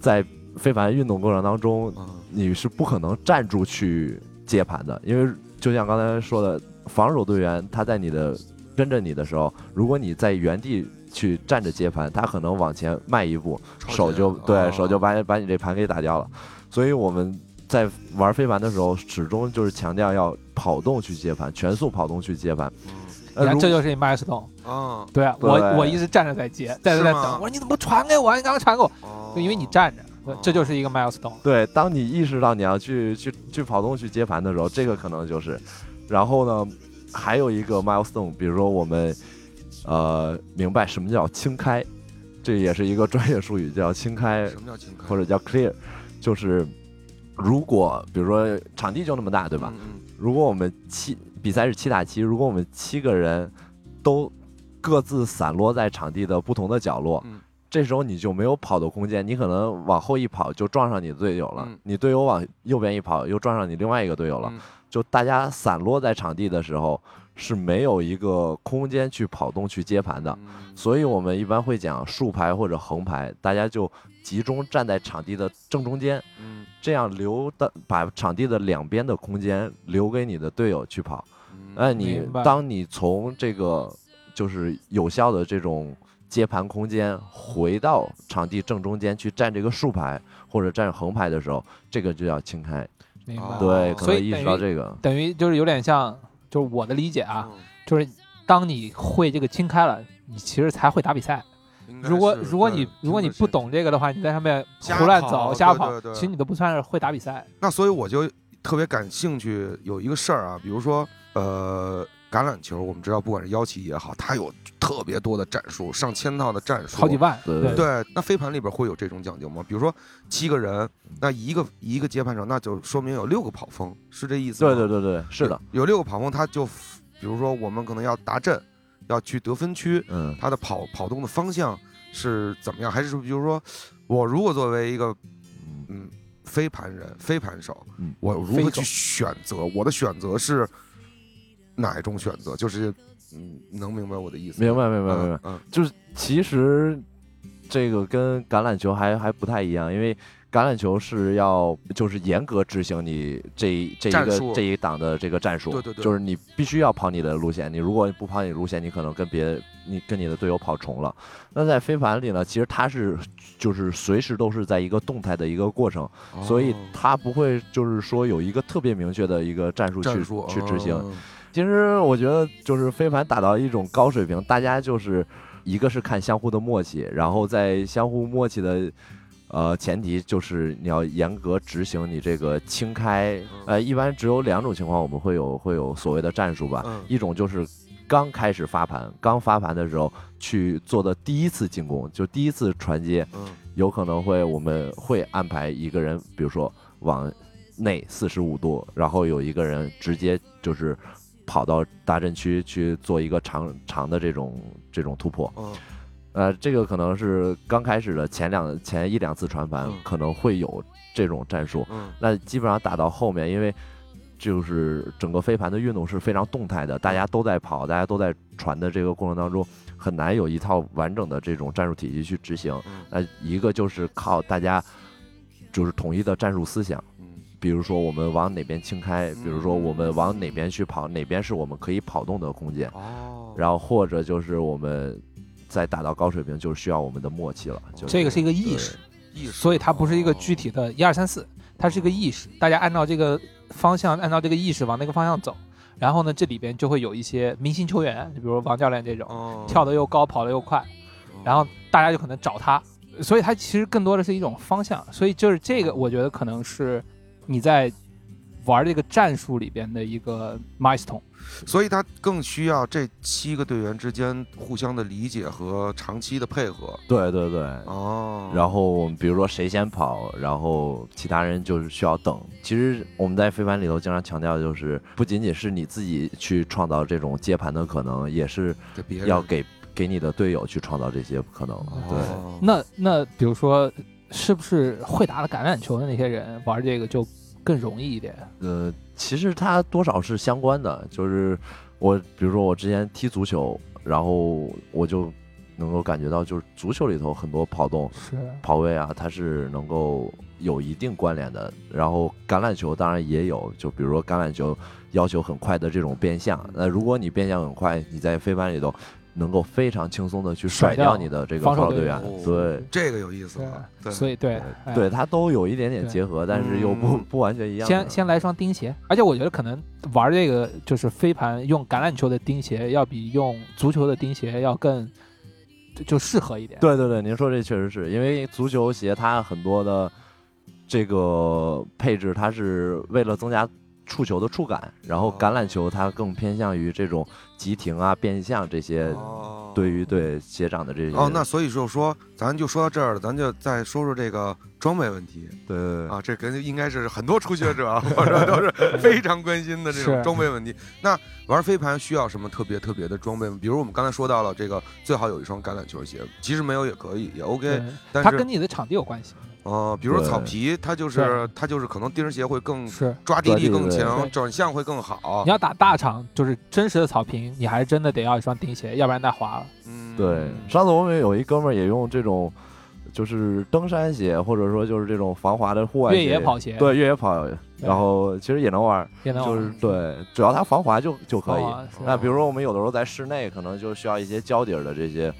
在非凡运动过程当中，嗯你是不可能站住去接盘的，因为就像刚才说的，防守队员他在你的跟着你的时候，如果你在原地去站着接盘，他可能往前迈一步，手就对哦手就把把你这盘给打掉了。所以我们在玩飞盘的时候，始终就是强调要跑动去接盘，全速跑动去接盘。嗯你看，这就是一 milestone。嗯，对啊，我我一直站着在接，在这在等。我说你怎么不传给我？你刚刚传给我，哦就因为你站着，这就是一个 milestone。对，当你意识到你要去去去跑动去接盘的时候，这个可能就是。然后呢，还有一个 milestone，比如说我们呃明白什么叫轻开，这也是一个专业术语，叫轻开什么叫轻开？或者叫 clear，就是如果比如说场地就那么大，对吧？嗯？如果我们七比赛是七打七，如果我们七个人都各自散落在场地的不同的角落，嗯。这时候你就没有跑的空间，你可能往后一跑就撞上你的队友了，嗯。你队友往右边一跑又撞上你另外一个队友了，嗯。就大家散落在场地的时候是没有一个空间去跑动去接盘的，嗯。所以我们一般会讲竖排或者横排，大家就集中站在场地的正中间，嗯这样留的把场地的两边的空间留给你的队友去跑。嗯那你当你从这个就是有效的这种接盘空间回到场地正中间去站这个竖排或者站横排的时候，这个就叫轻开。明白。哦对，可所以能意识到这个。等于就是有点像，就是我的理解啊，嗯就是当你会这个轻开了，你其实才会打比赛。如果如果你如果你不，懂这个的话，你在上面胡乱走瞎跑对对，对其实你都不算是会打比赛。那所以我就特别感兴趣有一个事儿啊，比如说呃橄榄球，我们知道不管是腰旗也好，它有特别多的战术，上千套的战术，好几万，对对对，那飞盘里边会有这种讲究吗？比如说七个人，那一个一个接盘手，那就说明有六个跑锋，是这意思吗？对对对对，是的，有，有六个跑锋，他就比如说我们可能要达阵，要去得分区，嗯，他的跑跑动的方向是怎么样？还是说，比如说我如果作为一个嗯嗯飞盘人、飞盘手，嗯我如何去选择？我的选择是哪一种选择？就是嗯，能明白我的意思吗？明白明白明白。嗯，就是其实这个跟橄榄球还还不太一样，因为橄榄球是要就是严格执行你这一这一个这一档的这个战术，对对对就是你必须要跑你的路线，你如果不跑你路线，你可能跟别你跟你的队友跑重了。那在飞盘里呢，其实它是就是随时都是在一个动态的一个过程，嗯所以它不会就是说有一个特别明确的一个战术去去执行。嗯其实我觉得就是飞盘打到一种高水平，大家就是一个是看相互的默契，然后在相互默契的呃前提就是你要严格执行你这个轻开，呃，一般只有两种情况我们会有会有所谓的战术吧，嗯一种就是刚开始发盘，刚发盘的时候去做的第一次进攻，就第一次传接，嗯有可能会我们会安排一个人，比如说往内四十五度，然后有一个人直接就是跑到大阵区去做一个长长的这种这种突破。嗯呃，这个可能是刚开始的前两前一两次传盘嗯可能会有这种战术，嗯那基本上打到后面，因为就是整个飞盘的运动是非常动态的，大家都在跑，大家都在传的这个过程当中，很难有一套完整的这种战术体系去执行。嗯那一个就是靠大家就是统一的战术思想，嗯比如说我们往哪边轻开，比如说我们往哪边去跑，哪边是我们可以跑动的空间，哦，然后或者就是我们再达到高水平，就是需要我们的默契了。就是这个是一个意识，意识所以它不是一个具体的一二三四，它是一个意识，大家按照这个方向，按照这个意识往那个方向走。然后呢，这里边就会有一些明星球员，就比如王教练这种，哦跳得又高，跑得又快，然后大家就可能找他，所以它其实更多的是一种方向。所以就是这个，我觉得可能是你在玩这个战术里边的一个 milestone。所以他更需要这七个队员之间互相的理解和长期的配合。对对对。哦，然后我们比如说谁先跑，然后其他人就是需要等。其实我们在飞盘里头经常强调，就是不仅仅是你自己去创造这种接盘的可能，也是要给给你的队友去创造这些可能。对，哦那那比如说，是不是会打了橄榄球的那些人玩这个就更容易一点？呃，其实它多少是相关的。就是我比如说我之前踢足球，然后我就能够感觉到，就是足球里头很多跑动，是跑位啊，它是能够有一定关联的。然后橄榄球当然也有，就比如说橄榄球要求很快的这种变向。那如果你变向很快，你在飞盘里头能够非常轻松的去甩甩掉掉你的这个防守队员员。对，这个有意思了。对，所以对哎对，它都有一点点结合，但是又不嗯不完全一样。先先来双钉鞋，而且我觉得可能玩这个就是飞盘用橄榄球的钉鞋，要比用足球的钉鞋要更就就适合一点。对对对，您说这确实是因为足球鞋它很多的这个配置，它是为了增加触球的触感，然后哦橄榄球它更偏向于这种急停啊、变向这些哦对于对鞋掌的这些。哦，那所以就说，咱就说到这儿了，咱就再说说这个装备问题对对对啊，这跟应该是很多初学者或者都是 非常关心的这种装备问题。那玩飞盘需要什么特别特别的装备吗？比如我们刚才说到了这个，最好有一双橄榄球鞋，其实没有也可以，也 OK。但是它跟你的场地有关系，呃，比如说草皮，它就是它就是可能钉鞋会更是抓地力更强，转向会更好你。要打大场，就是真实的草坪，你还是真的得要一双钉鞋，要不然太滑了。嗯，对，上次我们有一哥们儿也用这种，就是登山鞋，或者说就是这种防滑的户外越野跑鞋对越野跑，然后其实也能玩，也能玩就是对，只要它防滑就就可以。那比如说我们有的时候在室内，可能就需要一些胶底儿的这些，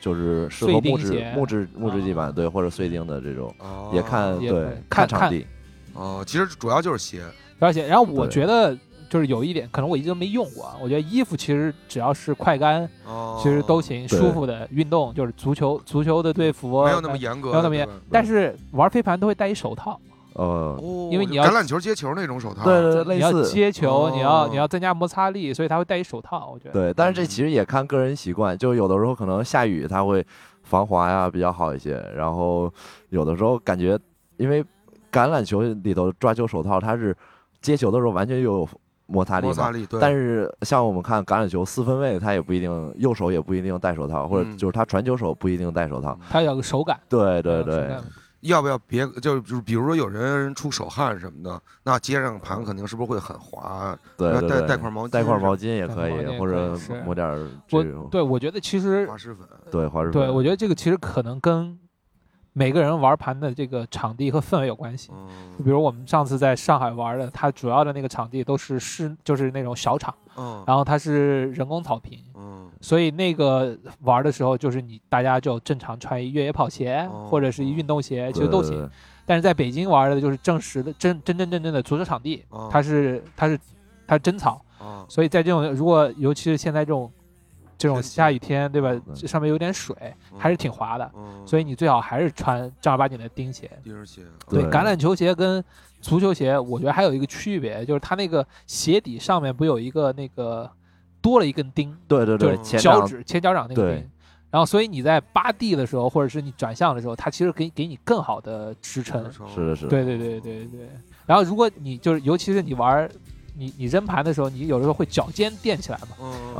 就是适合木质木质木质地板，啊对，或者碎钉的这种，哦也看对看看场地。哦，其实主要就是鞋。主要鞋，然后我觉得就是有一点，可能我一直都没用过啊。我觉得衣服其实只要是快干，哦，其实都行，舒服的运动就是足球足球的队服，没有那么严格，没有那么严但是玩飞盘都会戴一手套，呃，哦，因为你要橄榄球接球那种手套。对对对，你要类似。接球，你要哦你要增加摩擦力，所以他会戴一手套。我觉得对，但是这其实也看个人习惯，就有的时候可能下雨它会防滑呀比较好一些，然后有的时候感觉因为橄榄球里头抓球手套它是接球的时候完全有摩擦力嘛，摩擦力，对。但是像我们看橄榄球四分卫，他也不一定右手也不一定戴手套，或者嗯就是他传球手不一定戴手套。他有个手感。对对对要不要别就就是比如说有人出手汗什么的，那接上盘肯定是不是会很滑？那带对对对，带块毛巾，带块毛巾也可以，或者抹点儿我这种对我觉得其实滑石粉。对滑石对我觉得这个其实可能跟每个人玩盘的这个场地和氛围有关系。嗯。就比如我们上次在上海玩的，它主要的那个场地都是室，就是那种小场，嗯。然后它是人工草坪，嗯。所以那个玩的时候，就是你大家就正常穿一越野跑鞋、哦。或者是一运动鞋，其实都行。但是在北京玩的就是正实的真真真正正的足球场地，哦它是它是它是真草，啊所以在这种如果尤其是现在这种这种下雨天，对吧？上面有点水，还是挺滑的，嗯，所以你最好还是穿正儿八经的钉鞋。钉鞋。对，橄榄球鞋跟足球鞋，我觉得还有一个区别，就是它那个鞋底上面不有一个那个多了一根钉，对对对，就是脚趾前脚掌那个钉。然后，所以你在扒地的时候，或者是你转向的时候，它其实给给你更好的支撑。是的是的，对对对对对。然后，如果你就是，尤其是你玩儿你你扔盘的时候，你有的时候会脚尖垫起来嘛。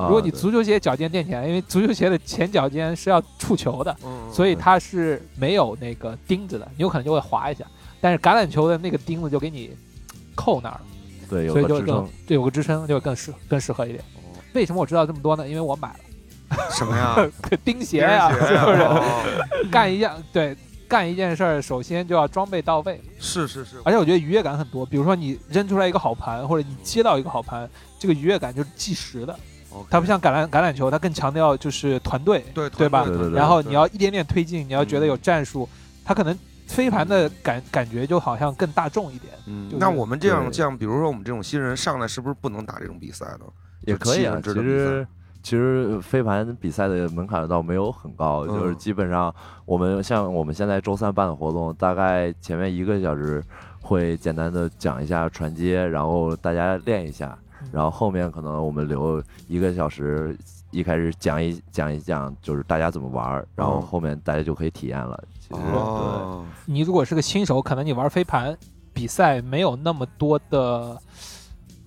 如果你足球鞋脚尖垫起来，因为足球鞋的前脚尖是要触球的，嗯，所以它是没有那个钉子的，你有可能就会滑一下。但是橄榄球的那个钉子就给你扣那儿了，对有所以就更个支撑，对有个支撑，就会更适更适合一点。为什么我知道这么多呢？因为我买了什么呀？钉鞋呀、是不是？哦干一样对。干一件事儿，首先就要装备到位，是是是，而且我觉得愉悦感很多。比如说你扔出来一个好盘，或者你接到一个好盘，这个愉悦感就是计时的。它不像橄榄橄榄球，它更强调就是团队，对对吧然后你要一点点推进，你要觉得有战术，它可能飞盘的感感觉就好像更大众一点。嗯就，是那我们这样对像比如说我们这种新人上来，是不是不能打这种比赛呢？也可以啊。其实其实飞盘比赛的门槛倒没有很高，嗯就是基本上我们像我们现在周三办的活动，大概前面一个小时会简单的讲一下传接，然后大家练一下，然后后面可能我们留一个小时。一开始讲一讲一讲，就是大家怎么玩儿，然后哦后面大家就可以体验了。其实对，哦，你如果是个新手，可能你玩飞盘比赛没有那么多的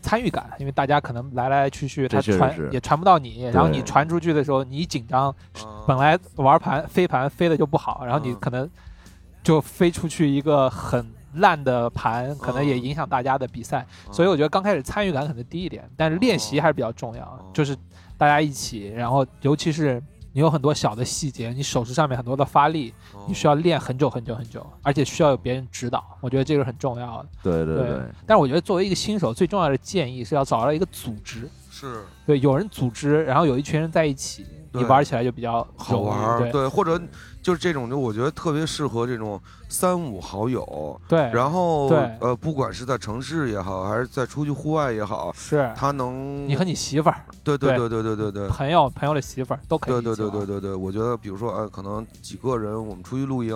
参与感，因为大家可能来来去去，他传也传不到你，然后你传出去的时候你紧张，哦本来玩盘飞盘飞的就不好，然后你嗯。可能就飞出去一个很烂的盘，可能也嗯。影响大家的比赛。所以我觉得刚开始参与感可能低一点，但是练习还是比较重要哦，就是大家一起，然后尤其是你有很多小的细节，你手势上面很多的发力，哦你需要练很久很久很久，而且需要有别人指导，我觉得这个是很重要的。对对对但是我觉得作为一个新手，最重要的建议是要找到一个组织，是对，有人组织，然后有一群人在一起，你对玩起来就比较好玩，对。对，或者就是这种，就我觉得特别适合这种三五好友，对，然后对。呃，不管是在城市也好，还是在出去户外也好，是。他能你和你媳妇儿、对对对。对对对对。朋友、朋友的媳妇儿都可以对对。对对对对，我觉得比如说呃，可能几个人我们出去露营，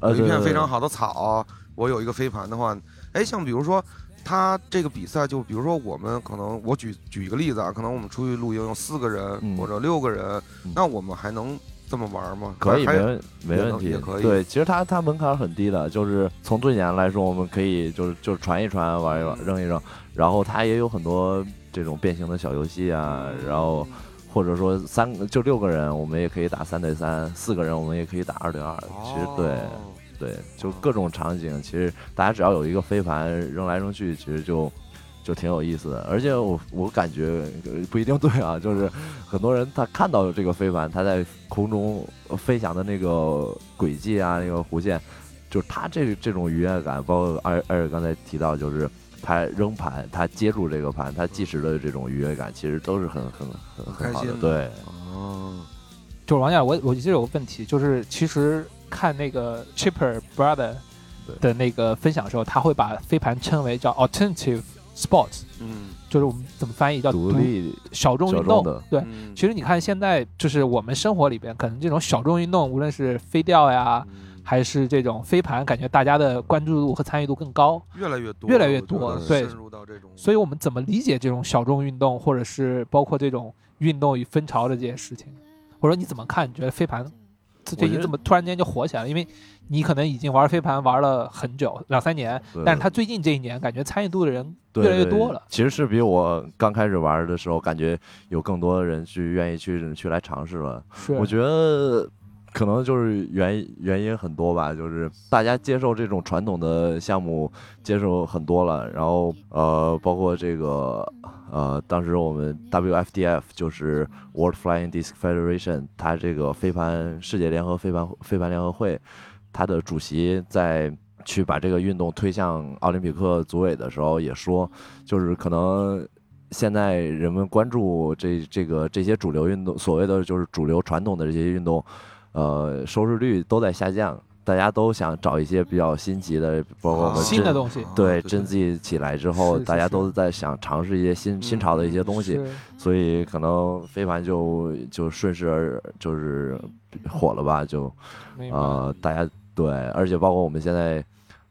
呃有一片非常好的草，我有一个飞盘的话，哎，像比如说他这个比赛，就比如说我们可能我举举一个例子啊，可能我们出去露营有四个人、嗯或者六个人，嗯那我们还能这么玩吗？可以，还没问没问题也可以对，其实它它门槛很低的，就是从最简单来说，我们可以就是就是传一传，玩一玩，嗯扔一扔，然后它也有很多这种变形的小游戏啊，然后或者说三就六个人，我们也可以打三对三，四个人我们也可以打二对二。其实对哦对，就各种场景，其实大家只要有一个飞盘扔来扔去，其实就。就挺有意思的，而且我我感觉呃不一定对啊，就是很多人他看到这个飞盘，他在空中飞翔的那个轨迹啊，那个弧线，就是他这这种愉悦感，包括二二刚才提到，就是他扔盘，他接住这个盘，他计时的这种愉悦感，其实都是很很很很好的。对，哦，就是王姐，我我其实有个问题，就是其实看那个 Chipper Brother 的那个分享的时候，他会把飞盘称为叫 alternative sports，嗯就是我们怎么翻译叫独立小众运动。对，嗯其实你看现在就是我们生活里边，可能这种小众运动，无论是飞钓呀，嗯还是这种飞盘，感觉大家的关注度和参与度更高。越来越多，越来越多对渗入到这种，所以我们怎么理解这种小众运动，或者是包括这种运动与风潮的这些事情？或者你怎么看？你觉得飞盘这最近我觉得这么突然间就火起来了？因为你可能已经玩飞盘玩了很久，两三年，但是他最近这一年感觉参与度的人越来越多了。其实是比我刚开始玩的时候，感觉有更多的人去愿意去去来尝试了。是，我觉得可能就是原原因很多吧，就是大家接受这种传统的项目接受很多了，然后呃，包括这个呃，当时我们 WFDF 就是 World Flying Disc Federation，它这个飞盘世界联合飞盘飞盘联合会，它的主席在。去把这个运动推向奥林匹克组委的时候，也说，就是可能现在人们关注这这个这些主流运动，所谓的就是主流传统的这些运动，呃，收视率都在下降，大家都想找一些比较新奇的，包括我们真新的东西，对真自己起来之后，大家都在想尝试一些新新潮的一些东西，是。所以可能飞盘就就顺势而就是火了吧，就呃，大家对，而且包括我们现在，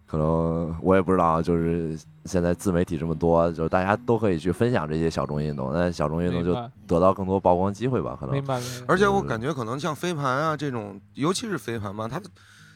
可能我也不知道啊，就是现在自媒体这么多，就是大家都可以去分享这些小众运动，那小众运动就得到更多曝光机会吧，可能明。白，明白。而且我感觉可能像飞盘啊这种，尤其是飞盘嘛，它的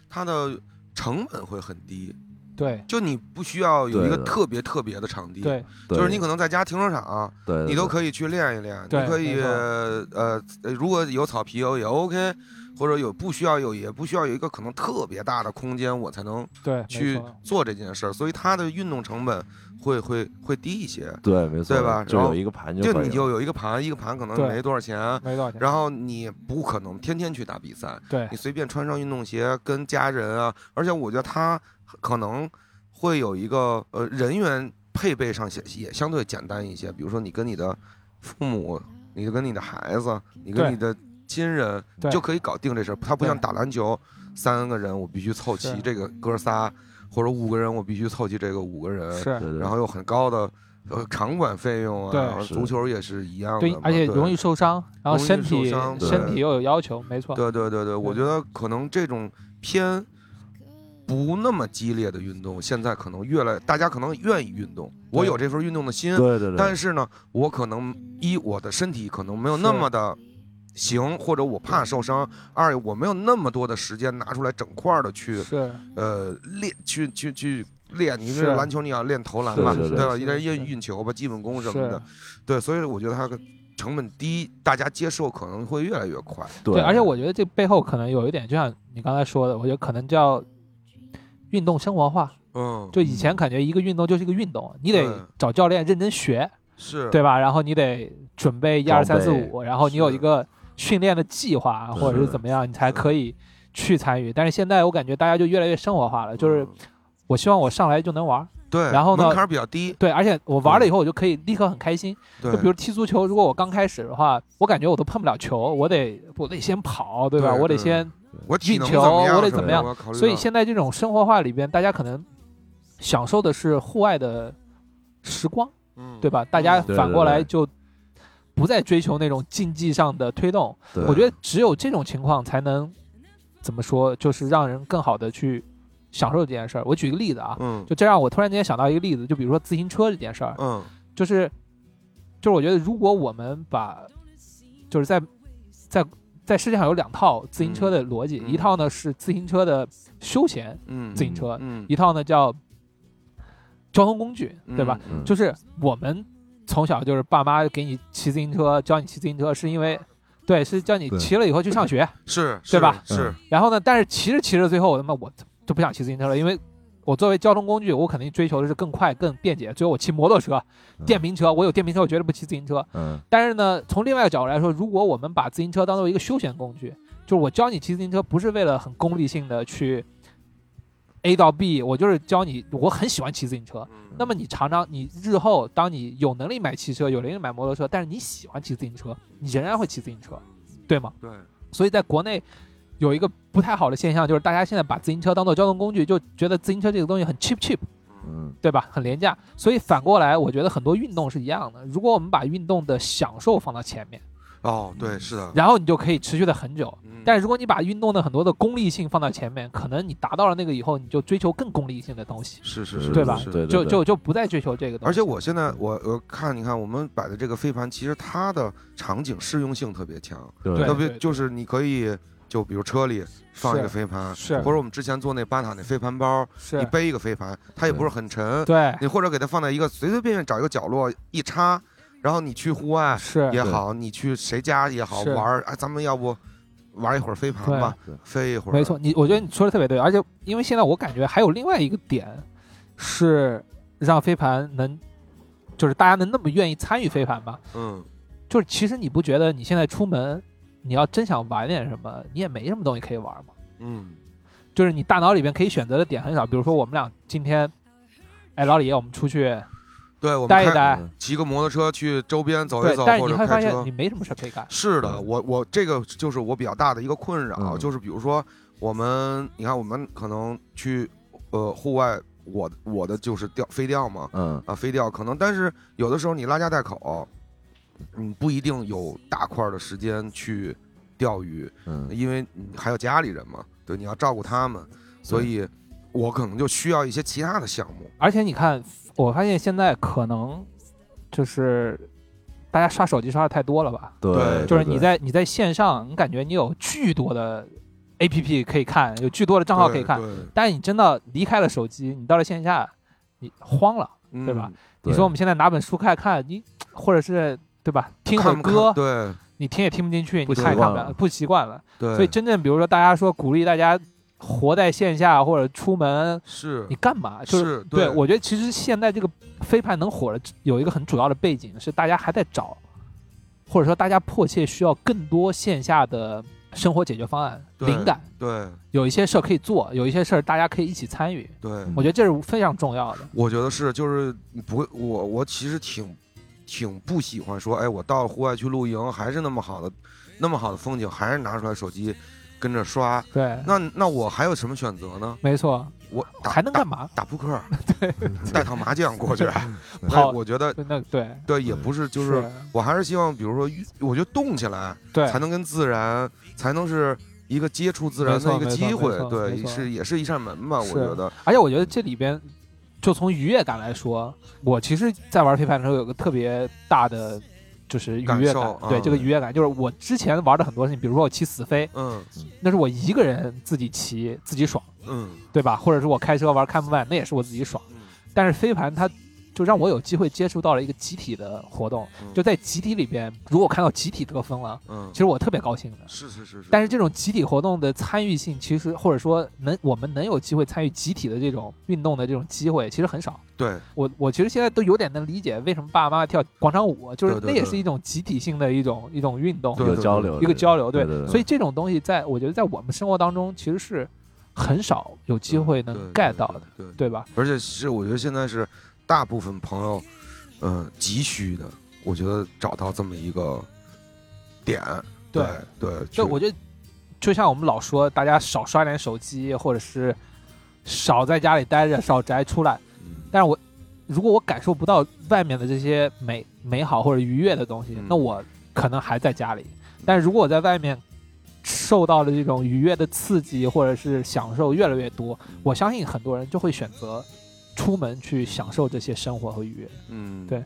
它的成本会很低，对。就你不需要有一个特别特别的场地，，对。对就是你可能在家停车场，对，你都。可以去练一练，对你可以呃呃，如果有草皮油也 OK，或者有不需要有也不需要有一个可能特别大的空间，我才能对，去做这件事儿，所以它的运动成本会会会低一些。对，没错，对吧就有一个盘就。你就有一个盘，一个盘可能没多少钱，没多少钱，然后你不可能天天去打比赛，对你随便穿上运动鞋跟家人啊，而且我觉得他可能会有一个呃人员配备上也也相对简单一些，比如说你跟你的父母，你跟你的孩子，你跟你的亲人对。就可以搞定这事儿。他不像打篮球，三个人我必须凑齐这个哥仨，或者五个人我必须凑齐这个五个人，然后有很高的。呃，场馆费用啊，对然后足球也是一样的，，对而且容易受伤，然后身体受伤身体又有要求，没错，对对对对，我觉得可能这种偏不那么激烈的运动，现在可能越来大家可能愿意运动，我有这份运动的心，对对对，但是呢，我可能一我的身体可能没有那么的行，或者我怕受伤；二我没有那么多的时间拿出来整块的去是呃练，去去去练。你是这篮球你要练投篮嘛，是是是吧？是一点运运球吧，基本功什么的，对，所以我觉得它个成本低，大家接受可能会越来越快。对，而且我觉得这背后可能有一点，就像你刚才说的，我觉得可能叫运动生活化。嗯，就以前感觉一个运动就是一个运动，你得找教练认真学，是，对吧？然后你得准备一二三四五，然后你有一个训练的计划，或者是是怎么样，你才可以去参与。但是现在我感觉大家就越来越生活化了，就是嗯。我希望我上来就能玩，对，然后呢门槛比较低，对，而且我玩了以后，我就可以立刻很开心。对，就比如踢足球，如果我刚开始的话，我感觉我都碰不了球，我得我得先跑，对吧？对对。我得先，运球我得怎么样。所以现在这种生活化里边，大家可能享受的是户外的时光，嗯。对吧？大家反过来就不再追求那种竞技上的推动。我觉得只有这种情况才能怎么说，就是让人更好的去享受这件事儿。我举个例子啊，嗯就这让我突然间想到一个例子，就比如说自行车这件事儿，嗯就是就是我觉得如果我们把就是在在在世界上有两套自行车的逻辑，嗯一套呢是自行车的休闲，嗯，自行车嗯一套呢叫交通工具，对吧？？嗯就是我们从小就是爸妈给你骑自行车，教你骑自行车，是因为对，是叫你骑了以后去上学。是，对吧？是。是，然后呢，但是骑着骑着，最后我他妈我就不想骑自行车了，因为我作为交通工具，我肯定追求的是更快、更便捷。最后我骑摩托车、嗯。电瓶车，我有电瓶车，我绝对不骑自行车。嗯。但是呢，从另外一个角度来说，如果我们把自行车当做一个休闲工具，就是我教你骑自行车，不是为了很功利性的去 A 到 B，我就是教你，我很喜欢骑自行车。嗯那么你常常，你日后当你有能力买汽车，有能力买摩托车，但是你喜欢骑自行车，你仍然会骑自行车，对吗？对，所以在国内有一个不太好的现象，就是大家现在把自行车当做交通工具，就觉得自行车这个东西很 cheap cheap，嗯对吧？很廉价。所以反过来，我觉得很多运动是一样的。如果我们把运动的享受放到前面，哦，对，是的。然后你就可以持续的很久。嗯。但是如果你把运动的很多的功利性放到前面，可能你达到了那个以后，你就追求更功利性的东西，是是是，对吧？就就就不再追求这个东西。而且我现在我我看你看我们摆的这个飞盘，其实它的场景适用性特别强，对。特别就是你可以就比如车里放一个飞盘，是或者我们之前做那巴塔那飞盘包，你，背一个飞盘，它也不是很沉，对，你或者给它放在一个随随便便找一个角落一插，然后你去户外是。也好，你去谁家也好玩儿，哎，咱们要不玩一会儿飞盘吧飞一会儿，没错，，你我觉得你说的特别对，而且因为现在我感觉还有另外一个点是让飞盘能，就是大家能那么愿意参与飞盘吧，嗯，就是其实你不觉得你现在出门，你要真想玩点什么，你也没什么东西可以玩吗？嗯。就是你大脑里边可以选择的点很少，比如说我们俩今天，哎，老李，我们出去对，我们开待一待，嗯。骑个摩托车去周边走一走，，或者开车你没什么事可以干，是的，嗯。我我这个就是我比较大的一个困扰，嗯。就是比如说我们，你看我们可能去呃户外，我我的就是钓飞钓嘛，嗯。啊飞钓可能，但是有的时候你拉家带口，嗯不一定有大块儿的时间去钓鱼，嗯。因为你还有家里人嘛，对，你要照顾他们，所以我可能就需要一些其他的项目，而且你看，我发现现在可能就是大家刷手机刷的太多了吧，对对，就是你在你在线上，你感觉你有巨多的 A P P 可以看，有巨多的账号可以看，但是你真的离开了手机，你到了线下，你慌了。对对吧？对你说我们现在拿本书看看，你或者是对吧？听会看看歌，对你听也听不进去，你看也看不了不习惯了。对，所以真正比如说大家说鼓励大家活在线下或者出门，是你干嘛？就是对我觉得其实现在这个飞盘能火的有一个很主要的背景是大家还在找，或者说大家迫切需要更多线下的生活解决方案、灵感。对有一些事儿可以做，有一些事儿大家可以一起参与，对。我觉得这是非常重要的。我觉得是，就是不会，我我其实挺挺不喜欢说，哎，我到户外去露营，还是那么好的那么好的风景，还是拿出来手机跟着刷，对，那那我还有什么选择呢？没错，我打还能干嘛？打扑克，对 带套麻将过去。好我觉得那对，对，也不是，就是我还是希望，比如说，我觉得动起来对才能跟自然，才能是一个接触自然的一个机会对，是也是一扇门吧，我觉得。而且我觉得这里边，就从愉悦感来说，我其实，在玩飞盘的时候有个特别大的，就是愉悦感。感对、嗯这个愉悦感，就是我之前玩的很多事情，比如说我骑死飞，嗯那是我一个人自己骑自己爽，嗯对吧？或者是我开车玩 Cam One，那也是我自己爽。嗯但是飞盘它就让我有机会接触到了一个集体的活动，嗯就在集体里边，如果看到集体得分了，嗯其，实我特别高兴的。是是是是。但是这种集体活动的参与性，其实或者说能我们能有机会参与集体的这种运动的这种机会，其实很少。对我我其实现在都有点能理解为什么爸爸妈妈跳广场舞，就是那也是一种集体性的一种一种运动，对一个交流，一个交流。对，所以这种东西在我觉得在我们生活当中其实是很少有机会能 get 到的，对吧？而且是我觉得现在是大部分朋友，嗯、急需的，我觉得找到这么一个点，对对，就我觉得，就像我们老说，大家少刷点手机，或者是少在家里待着，少宅出来。嗯但是我如果我感受不到外面的这些美美好或者愉悦的东西，嗯那我可能还在家里。但是如果我在外面受到了这种愉悦的刺激或者是享受越来越多，我相信很多人就会选择出门去享受这些生活和愉悦。嗯，对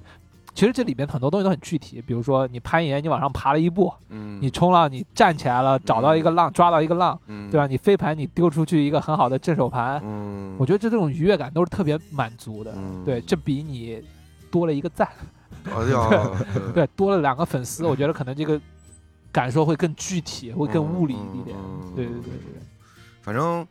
其实这里边很多东西都很具体，比如说你攀岩，你往上爬了一步；嗯，你冲浪，你站起来了，找到一个浪，抓到一个浪，嗯，对吧？？你飞盘，你丢出去一个很好的正手盘，嗯，我觉得这这种愉悦感都是特别满足的。嗯对，这比你多了一个赞，哎呀，对 对，多了两个粉丝，我觉得可能这个感受会更具体，会更物理一点。嗯对对对对反正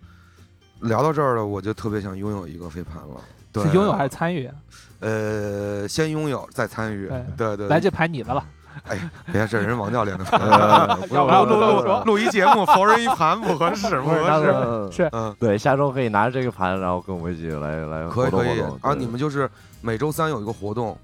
聊到这儿了，我就特别想拥有一个飞盘了。对对，是拥有还是参与啊？呃，先拥有再参与对，对对，来，这盘你的了。哎，别这人王教练的 要不然录录录录一节目，否认一盘不合适，不合适。嗯是嗯，对，下周可以拿着这个盘，然后跟我们一起来来活可以可以。啊！你们就是每周三有一个活动，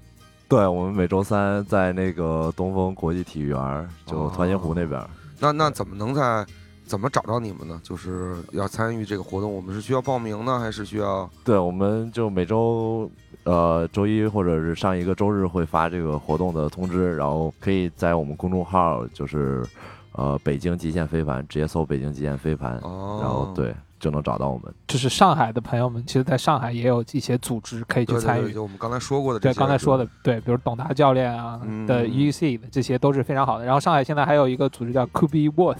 对我们每周三在那个东风国际体育园，就团结湖那边儿。那那怎么能在怎么找到你们呢？就是要参与这个活动，我们是需要报名呢，还是需要？对，我们就每周呃周一或者是上一个周日会发这个活动的通知，然后可以在我们公众号就是呃北京极限飞盘直接搜北京极限飞盘，哦，然后对就能找到我们。就是上海的朋友们，其实在上海也有一些组织可以去对对对，参与。就我们刚才说过的这对，些，刚才说的，对，比如董达教练啊嗯的 UEC 的这些都是非常好的。然后上海现在还有一个组织叫 Kubi Worth，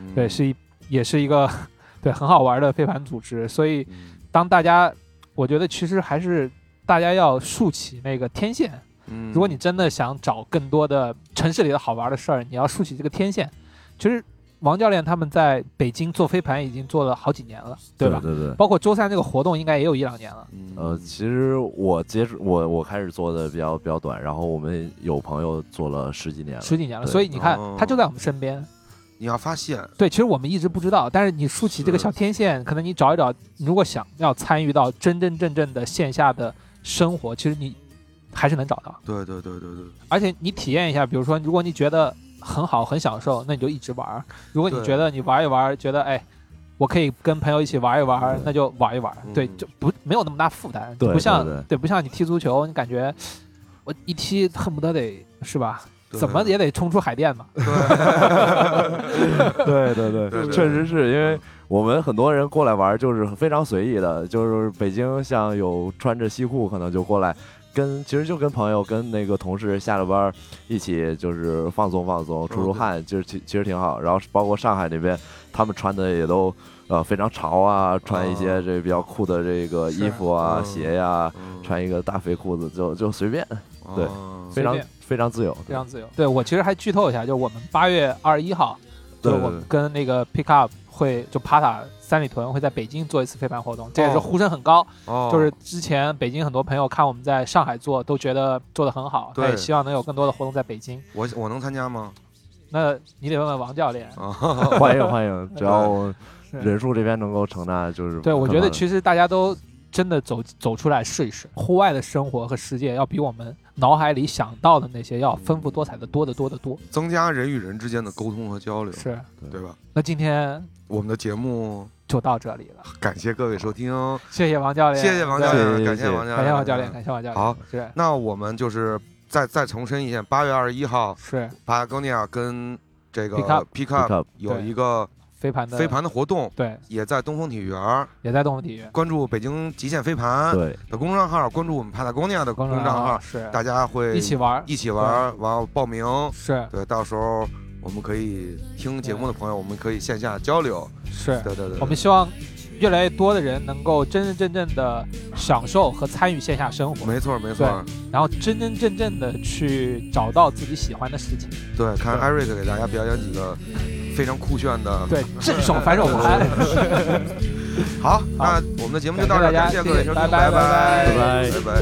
嗯对，是一也是一个对很好玩的飞盘组织。所以嗯当大家，我觉得其实还是大家要竖起那个天线。嗯，如果你真的想找更多的城市里的好玩的事儿，你要竖起这个天线。其实王教练他们在北京做飞盘已经做了好几年了，对吧？对对对。包括周三这个活动应该也有一两年了。嗯呃，其实我接触我我开始做的比较比较短，然后我们有朋友做了十几年了。十几年了，所以你看哦，他就在我们身边。你要发现，对，其实我们一直不知道，但是你竖起这个小天线，可能你找一找，如果想要参与到真真正正的线下的生活，其实你还是能找到。对对对对对，而且你体验一下，比如说，如果你觉得很好、很享受，那你就一直玩；如果你觉得你玩一玩，觉得哎，我可以跟朋友一起玩一玩，那就玩一玩。嗯对，就不没有那么大负担，对不像对。对不像你踢足球，你感觉我一踢恨不得得是吧？对。怎么也得冲出海淀吧。对。对对确实是因为我们很多人过来玩就是非常随意的，就是北京像有穿着西裤可能就过来。跟其实就跟朋友、跟那个同事下了班一起就是放松放松、出出汗，就是其其实挺好。然后包括上海那边，他们穿的也都呃非常潮啊，穿一些这比较酷的这个衣服啊、嗯鞋呀、嗯。穿一个大肥裤子就就随便，对哦非常非常自由。非常自由。对我其实还剧透一下，就是我们八月二十一号，就对我们跟那个 Pick Up 会就帕塔三里屯会在北京做一次飞盘活动，这也是哦呼声很高。哦，就是之前北京很多朋友看我们在上海做，都觉得做的很好，对也希望能有更多的活动在北京。我我能参加吗？那你得问问王教练。啊，欢迎欢迎，只要人数这边能够承担，就是对，我觉得其实大家都真的走走出来试一试，户外的生活和世界要比我们脑海里想到的那些要丰富多彩的多得多得多。增加人与人之间的沟通和交流，是，对吧？那今天我们的节目就到这里了，感谢各位收听，谢谢王教练，谢谢王教练，感谢王教练，感谢王教练，感谢王教练。好，是。那我们就是再再重申一下，八月二十一号，是。帕高尼亚跟这个 Pick Pick Up Up 有一个飞盘的飞，盘的活动，对，也在东风体育园。也在东风体育关注北京极限飞盘对的公众号，关注我们帕塔哥尼亚的公众账号，是大家会一起玩，一起玩，完后报名。是对，到时候我们可以听节目的朋友，我们可以线下交流。是，对对对，我们希望越来越多的人能够真真正正的享受和参与线下生活，没错没错。然后真真正正的去找到自己喜欢的事情。对，看对艾瑞克给大家表演几个非常酷炫的，对，镇守反手 拍。好，那我们的节目就到这，感谢各位，拜拜拜拜拜拜拜拜。